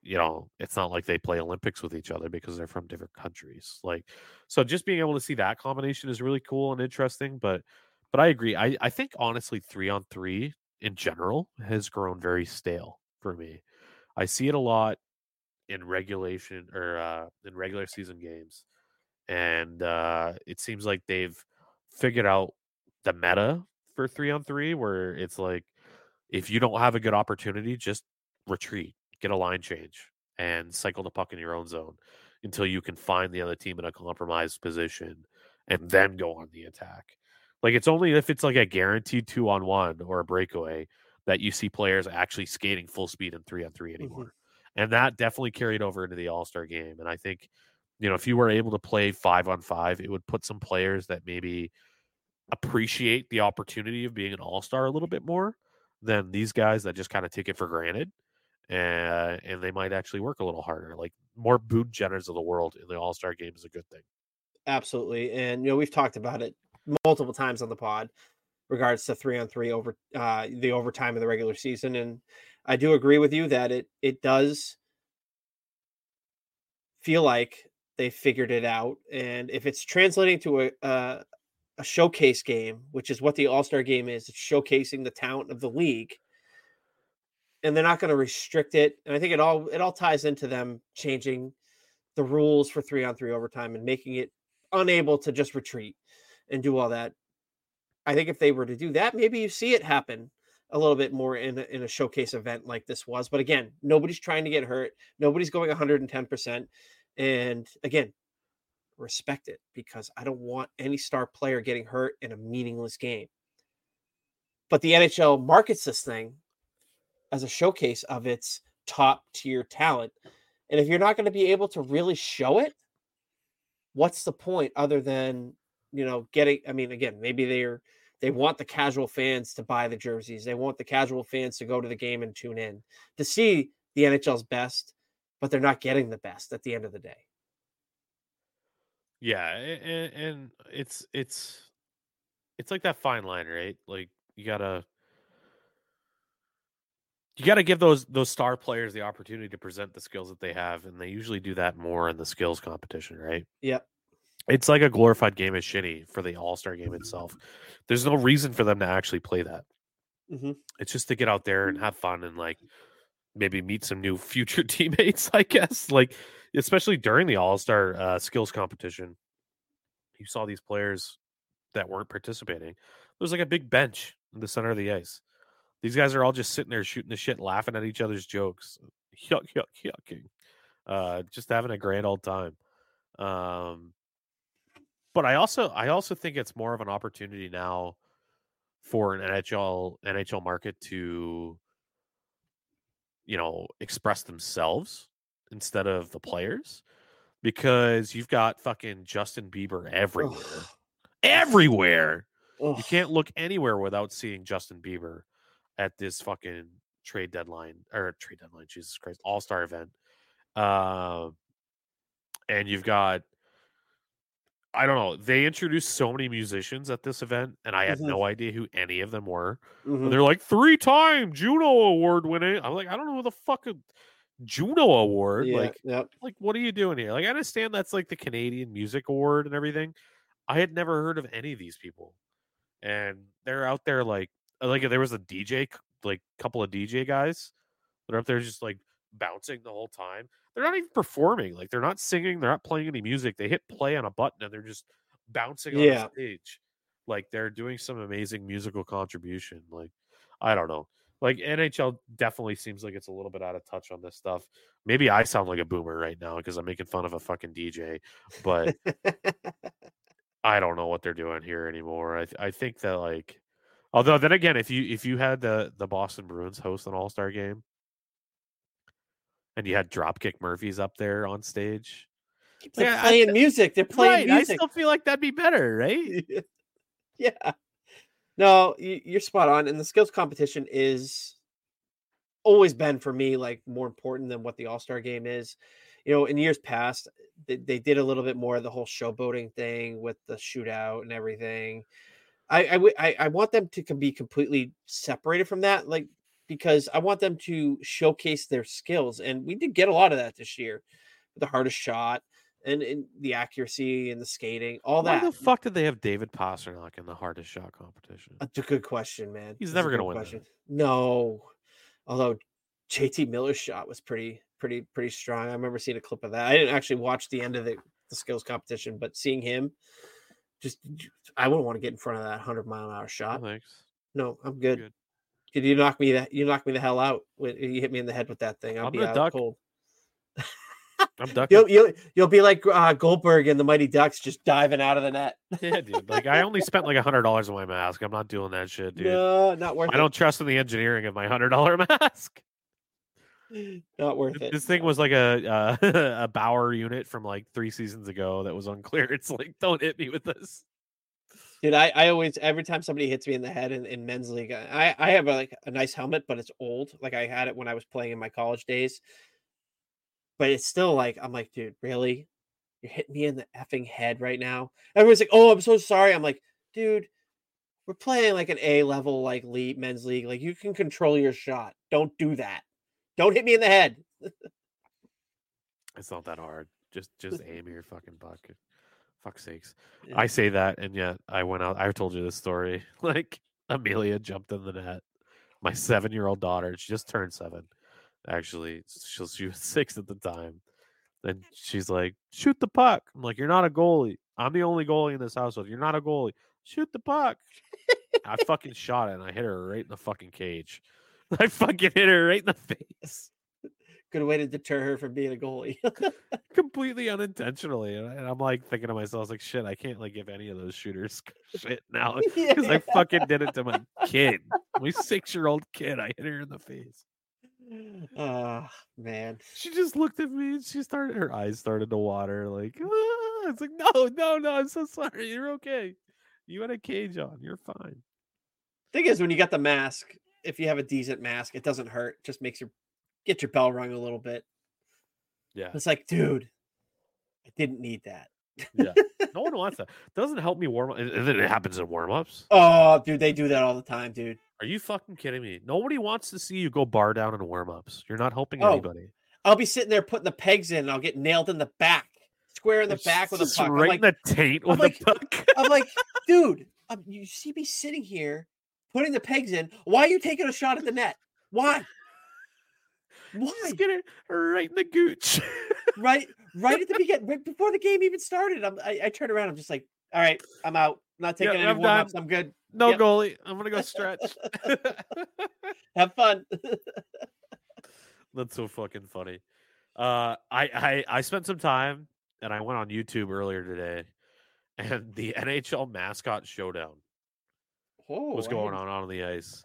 You know, it's not like they play Olympics with each other because they're from different countries. Like, so just being able to see that combination is really cool and interesting. But, but I agree. I I think honestly, three on three in general has grown very stale for me. I see it a lot in regulation or uh, in regular season games, and uh, it seems like they've figured out the meta for three on three, where it's like if you don't have a good opportunity, just retreat, get a line change, and cycle the puck in your own zone until you can find the other team in a compromised position, and then go on the attack. Like it's only if it's like a guaranteed two on one or a breakaway that you see players actually skating full speed in three on three anymore. And that definitely carried over into the All Star game. And I think, you know, if you were able to play five on five, it would put some players that maybe appreciate the opportunity of being an All Star a little bit more than these guys that just kind of take it for granted. and and they might actually work a little harder. Like more Boone Jenners of the world in the All Star game is a good thing. Absolutely, and you know we've talked about it multiple times on the pod, regards to three on three over uh, the overtime of the regular season, and I do agree with you that it it does feel like they figured it out, and if it's translating to a a, a showcase game, which is what the All Star game is, it's showcasing the talent of the league and they're not going to restrict it. And I think it all it all ties into them changing the rules for three on three overtime and making it unable to just retreat and do all that. I think if they were to do that, maybe you see it happen a little bit more in a, in a showcase event like this was. But again, nobody's trying to get hurt. Nobody's going 110%. And again, respect it because I don't want any star player getting hurt in a meaningless game. But the NHL markets this thing as a showcase of its top tier talent. And if you're not going to be able to really show it, what's the point other than, you know, getting I mean again, maybe they're they want the casual fans to buy the jerseys. They want the casual fans to go to the game and tune in to see the NHL's best, but they're not getting the best at the end of the day. Yeah, and, and it's it's it's like that fine line, right? Like you gotta you got to give those those star players the opportunity to present the skills that they have, and they usually do that more in the skills competition, right? Yep. It's like a glorified game of shinny for the All Star game itself. There's no reason for them to actually play that. Mm-hmm. It's just to get out there and have fun and like maybe meet some new future teammates. I guess, like especially during the All Star uh, skills competition, you saw these players that weren't participating. There's like a big bench in the center of the ice these guys are all just sitting there shooting the shit, laughing at each other's jokes, yuck, yuck, yucking, uh, just having a grand old time. Um, but I also, I also think it's more of an opportunity now for an NHL NHL market to, you know, express themselves instead of the players, because you've got fucking Justin Bieber everywhere, Ugh. everywhere. Ugh. You can't look anywhere without seeing Justin Bieber at this fucking trade deadline or trade deadline, Jesus Christ, All Star event. Uh, and you've got, I don't know, they introduced so many musicians at this event, and I had mm-hmm. no idea who any of them were. Mm-hmm. They're like three time Juno Award winning. I'm like, I don't know who the fuck a Juno Award. Yeah, like, yep. like what are you doing here? Like, I understand that's like the Canadian Music Award and everything. I had never heard of any of these people, and they're out there like uh, like there was a DJ, like couple of DJ guys that are up there just like bouncing the whole time. They're not even performing. Like they're not singing. They're not playing any music. They hit play on a button and they're just bouncing on yeah. the stage. Like they're doing some amazing musical contribution. Like I don't know. Like NHL definitely seems like it's a little bit out of touch on this stuff. Maybe I sound like a boomer right now because I'm making fun of a fucking DJ, but I don't know what they're doing here anymore. I th- I think that like Although then again, if you if you had the the Boston Bruins host an All Star game, and you had Dropkick Murphys up there on stage, they're like, playing I, music. They're playing right, music. I still feel like that'd be better, right? yeah. No, you're spot on. And the skills competition is always been for me like more important than what the All Star game is. You know, in years past, they, they did a little bit more of the whole showboating thing with the shootout and everything. I, I I want them to be completely separated from that, like because I want them to showcase their skills, and we did get a lot of that this year. The hardest shot and, and the accuracy and the skating, all Why that. the fuck did they have David Pastrnak in the hardest shot competition? That's a good question, man. He's That's never going to win. Question. No, although JT Miller's shot was pretty pretty pretty strong. I remember seeing a clip of that. I didn't actually watch the end of the, the skills competition, but seeing him just I wouldn't want to get in front of that hundred mile an hour shot. No, thanks. No, I'm good. good. You knock me that you knock me the hell out when you hit me in the head with that thing? I'll I'm be out duck. cold. I'm ducking. You'll, you'll you'll be like uh, Goldberg and the Mighty Ducks, just diving out of the net. yeah, dude. Like I only spent like a hundred dollars on my mask. I'm not doing that shit, dude. No, not worth. I it. don't trust in the engineering of my hundred dollar mask. Not worth it. This thing was like a uh, a Bauer unit from like three seasons ago that was on clearance. Like, don't hit me with this. Dude, I, I always every time somebody hits me in the head in, in men's league, I, I have a, like a nice helmet, but it's old. Like I had it when I was playing in my college days. But it's still like I'm like, dude, really? You're hitting me in the effing head right now. Everyone's like, oh, I'm so sorry. I'm like, dude, we're playing like an A level like league men's league. Like you can control your shot. Don't do that. Don't hit me in the head. It's not that hard. Just just aim your fucking buck. Fuck sakes. Yeah. I say that and yet I went out I told you this story. Like Amelia jumped in the net. My seven year old daughter, she just turned seven. Actually, she, she was six at the time. And she's like, shoot the puck. I'm like, you're not a goalie. I'm the only goalie in this household. You're not a goalie. Shoot the puck. I fucking shot it and I hit her right in the fucking cage. I fucking hit her right in the face. Good way to deter her from being a goalie. completely unintentionally. And, I'm like thinking to myself, I was like, shit, I can't like give any of those shooters shit now because I fucking did it to my kid, my six year old kid. I hit her in the face. Oh man. She just looked at me and she started, her eyes started to water. Like, ah. it's like, no, no, no, I'm so sorry. You're okay. You had a cage on. You're fine. Thing is, when you got the mask, if you have a decent mask, it doesn't hurt. It just makes your get your bell rung a little bit. Yeah. It's like, dude, I didn't need that. Yeah. No one wants that. Doesn't help me warm up. And then it happens in warm ups. Oh, dude, they do that all the time, dude. Are you fucking kidding me? Nobody wants to see you go bar down in warm ups. You're not helping Oh, anybody. I'll be sitting there putting the pegs in, and I'll get nailed in the back, square in the It's back with a puck. I'm right like, in the taint I'm with like- a puck. I'm like, dude, um, you see me sitting here putting the pegs in. Why are you taking a shot at the net? Why? Why? Just get it right in the gooch. right right at the beginning, right before the game even started. I'm, I, I turn around. I'm just like, all right, I'm out. I'm not Yeah, taking any I'm warm ups. I'm good. no Yep. goalie. I'm gonna go stretch. Have fun. That's so fucking funny. Uh, I, I I spent some time and I went on YouTube earlier today, and the NHL mascot showdown oh, was going on on the ice,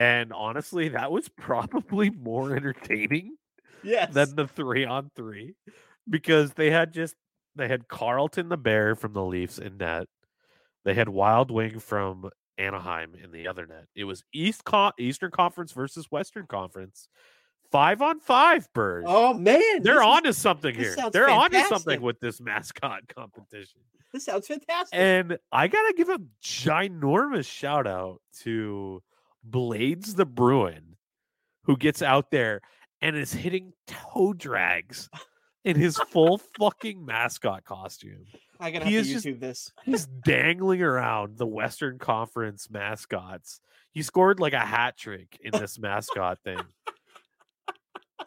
and honestly, that was probably more entertaining Yes. than the three on three because they had just they had Carlton the Bear from the Leafs in net. They had Wild Wing from Anaheim in the other net. It was East Eastern Conference versus Western Conference. Five on five, Burg. oh man, They're this is- on to something here. They're on to something with this mascot competition. This sounds fantastic. And I gotta give a ginormous shout out to Blades the Bruin, who gets out there and is hitting toe drags in his full fucking mascot costume. I gotta he have to is just- YouTube this. He's dangling around the Western Conference mascots. He scored like a hat trick in this mascot thing.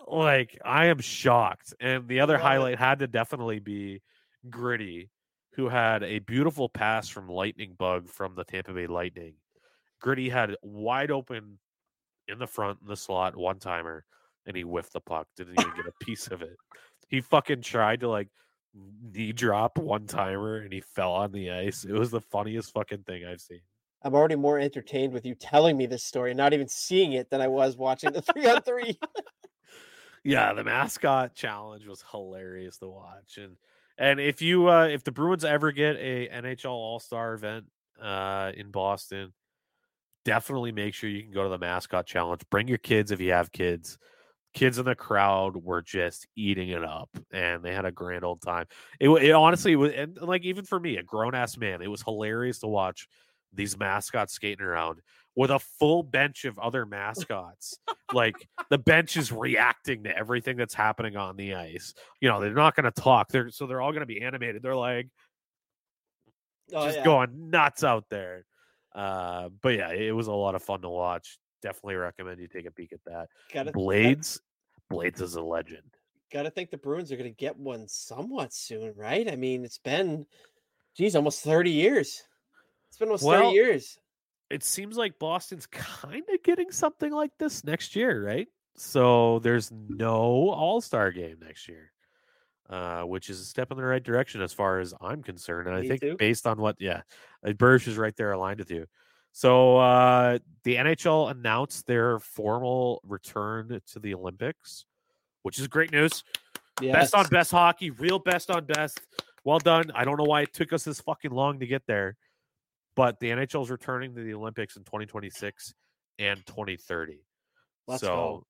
Like, I am shocked. And the other it. highlight had to definitely be Gritty, who had a beautiful pass from Lightning Bug from the Tampa Bay Lightning. Gritty had wide open in the front in the slot, one timer, and he whiffed the puck. Didn't even get a piece of it. He fucking tried to like knee drop one timer and he fell on the ice. It was the funniest fucking thing I've seen. I'm already more entertained with you telling me this story, and not even seeing it, than I was watching the three on three. Yeah, the mascot challenge was hilarious to watch. And and if you uh if the Bruins ever get a NHL All-Star event uh in Boston, definitely make sure you can go to the mascot challenge. Bring your kids if you have kids. Kids in the crowd were just eating it up, and they had a grand old time. It, it honestly was, and like even for me, a grown ass man, it was hilarious to watch these mascots skating around with a full bench of other mascots. like the bench is reacting to everything that's happening on the ice. You know, they're not going to talk. They're so they're all going to be animated. They're like Oh, just yeah. going nuts out there. Uh, but yeah, it was a lot of fun to watch. Definitely recommend you take a peek at that. Gotta, Blades, Blades is a legend. Gotta think the Bruins are gonna get one somewhat soon, right? I mean, it's been, geez, almost 30 years. It's been almost 30 years. It seems like Boston's kind of getting something like this next year, right? So there's no All Star game next year, uh, which is a step in the right direction as far as I'm concerned. And I think too. based on what, yeah, uh, Burg is right there aligned with you. So uh, the NHL announced their formal return to the Olympics, which is great news. Best on best hockey, real best on best. Well done. I don't know why it took us this fucking long to get there, but the NHL is returning to the Olympics in 2026 and 2030. Let's so go.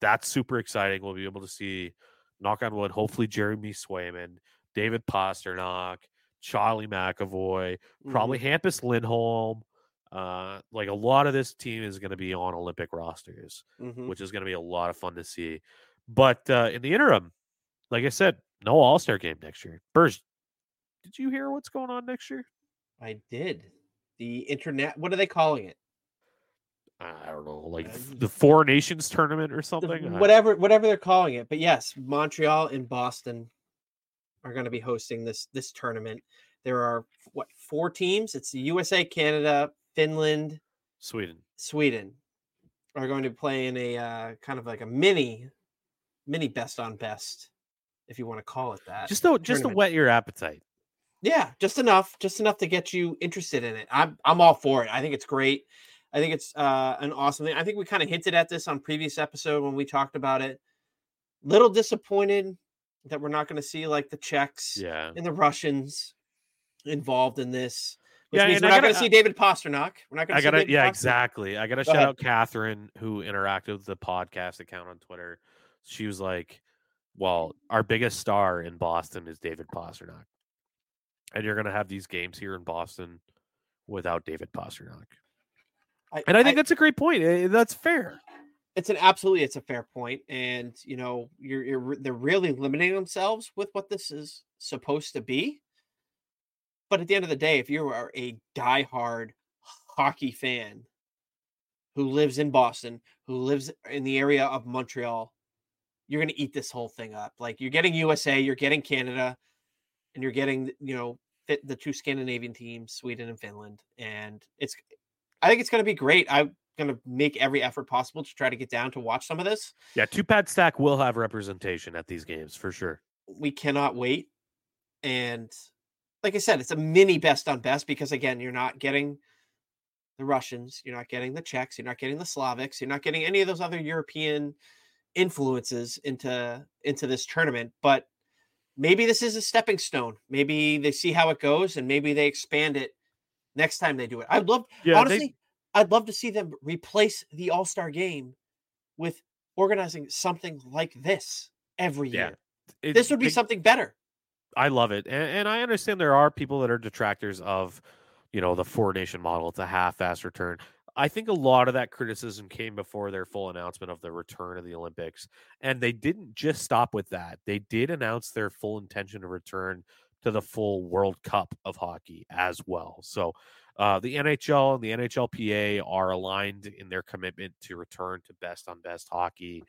that's super exciting. We'll be able to see, knock on wood, hopefully Jeremy Swayman, David Pastrnak, Charlie McAvoy, probably Mm-hmm. Hampus Lindholm. Uh, like a lot of this team is going to be on Olympic rosters, Mhm. which is going to be a lot of fun to see. But uh, in the interim, like I said, no All Star game next year. Burg, did you hear what's going on next year? I did. The internet. What are they calling it? I don't know, like the Four Nations tournament or something. Whatever whatever they're calling it. But yes, Montreal and Boston are going to be hosting this this tournament. There are what four teams? It's the USA, Canada, Finland, Sweden. Sweden are going to play in a uh, kind of like a mini mini best on best, if you want to call it that. Just to just to whet your appetite. Yeah, just enough, just enough to get you interested in it. I'm I'm all for it. I think it's great. I think it's uh, an awesome thing. I think we kind of hinted at this on previous episode when we talked about it. Little disappointed that we're not going to see like the Czechs Yeah. and the Russians involved in this. Which Yeah, means we're I not going gotta- see David Pastrnak. We're not going to I gotta, yeah, Pastrnak. exactly. I gotta Go shout ahead. out Catherine who interacted with the podcast account on Twitter. She was like, "Well, our biggest star in Boston is David Pastrnak, and you're gonna have these games here in Boston without David Pastrnak." And I think that's a great point. Eh, That's fair. it's an absolutely it's a fair point and you know you're, you're they're really limiting themselves with what this is supposed to be but at the end of the day if you are a diehard hockey fan who lives in boston who lives in the area of montreal you're going to eat this whole thing up like you're getting usa you're getting canada and you're getting you know the two scandinavian teams sweden and finland and it's i think it's going to be great I'm going to make every effort possible to try to get down to watch some of this. Yeah, two pad stack will have representation at these games for sure. We cannot wait. And like I said, it's a mini best on best because again, you're not getting the Russians, you're not getting the Czechs, you're not getting the Slavics, you're not getting any of those other European influences into into this tournament, but maybe this is a stepping stone. Maybe they see how it goes and maybe they expand it next time they do it. I'd love Yeah, honestly, I'd love to see them replace the All Star game with organizing something like this every Yeah, year. they, This would be they- something better. I love it, and, and I understand there are people that are detractors of, you know, the four nation model. It's a half-ass return. I think a lot of that criticism came before their full announcement of the return of the Olympics, and they didn't just stop with that. They did announce their full intention to return to the full World Cup of hockey as well. So, uh, the NHL and the NHLPA are aligned in their commitment to return to best on best hockey,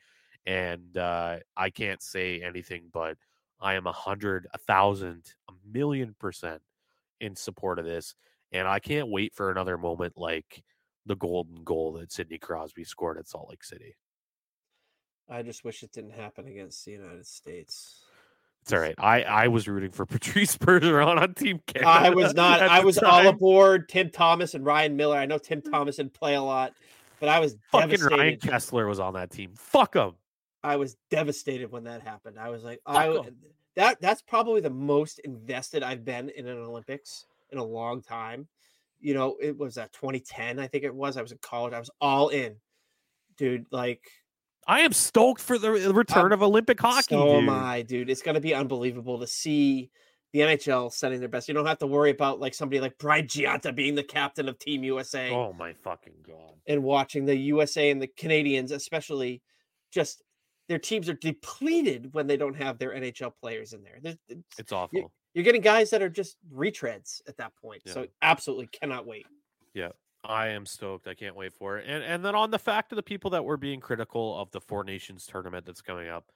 and uh, I can't say anything but I am a hundred, a thousand, a million percent in support of this. And I can't wait for another moment like the golden goal that Sidney Crosby scored at Salt Lake City. I just wish it didn't happen against the United States. It's all right. I, I was rooting for Patrice Bergeron on Team Canada. I was not. I was all aboard Tim Thomas and Ryan Miller. I know Tim Thomas didn't play a lot, but I was Fucking Ryan. Kessler was on that team. Fuck him. I was devastated when that happened. I was like, Fuck I 'em. that that's probably the most invested I've been in an Olympics in a long time. You know, it was uh, at 2010, I think it was. I was in college. I was all in, dude. Like, I am stoked for the return I'm- of Olympic hockey. so dude. am I, dude. It's gonna be unbelievable to see the NHL sending their best. You don't have to worry about like somebody like Brian Gionta being the captain of Team USA. Oh my fucking god. and watching the USA and the Canadians, especially, just their teams are depleted when they don't have their NHL players in there. There's- it's- It's awful. You're getting guys that are just retreads at that point. Yeah. So absolutely cannot wait. I am stoked. I can't wait for it. And and then on the fact of the people that were being critical of the Four Nations tournament that's coming up,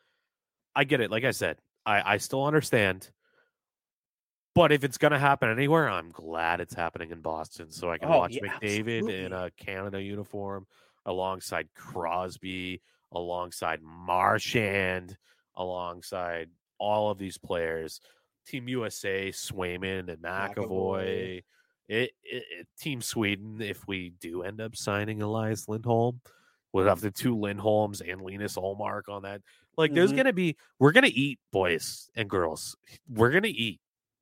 I get it. Like I said, I I still understand. But if it's gonna happen anywhere, I'm glad it's happening in Boston, so I can Oh, watch yeah, McDavid in a Canada uniform alongside Crosby, alongside Marchand, alongside all of these players. Team USA, Swayman and McAvoy. McAvoy. It, it, it- Team Sweden, if we do end up signing Elias Lindholm, we'll have the two Lindholms and Linus Ullmark on that. Like, there's Mhm. gonna be we're gonna eat, boys and girls. We're gonna eat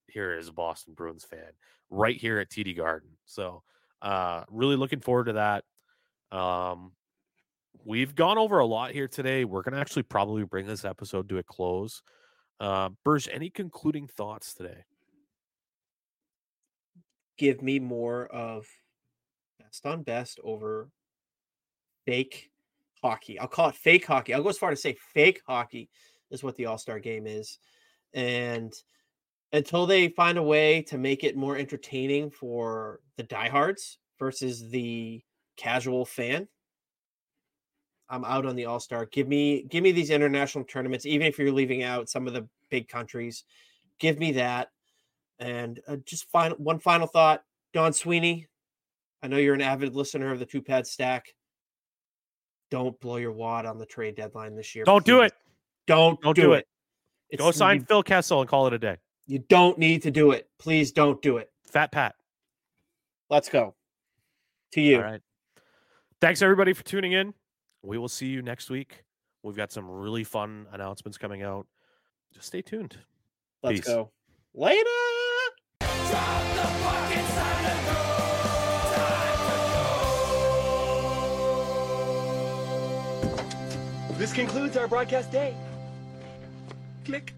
here as a Boston Bruins fan. right here at TD Garden. So, uh, really looking forward to that. Um, we've gone over a lot here today. We're going to actually probably bring this episode to a close. Uh, Burg, any concluding thoughts today? Give me more of best on best over fake hockey. I'll call it fake hockey. I'll go as far to say fake hockey is what the All Star game is. And until they find a way to make it more entertaining for the diehards versus the casual fan, I'm out on the All Star. Give me give me these international tournaments, even if you're leaving out some of the big countries. Give me that. And uh, just final one final thought, Don Sweeney. I know you're an avid listener of the two pad stack. Don't blow your wad on the trade deadline this year. Don't do it. Don't Don't do, do it. it. Go sign Phil Kessel and call it a day. you don't need to do it. Please don't do it. Fat Pat. Let's go. To you. All right. Thanks everybody for tuning in. We will see you next week. We've got some really fun announcements coming out. Just stay tuned. Let's Peace. go. Later. This concludes our broadcast day. Click.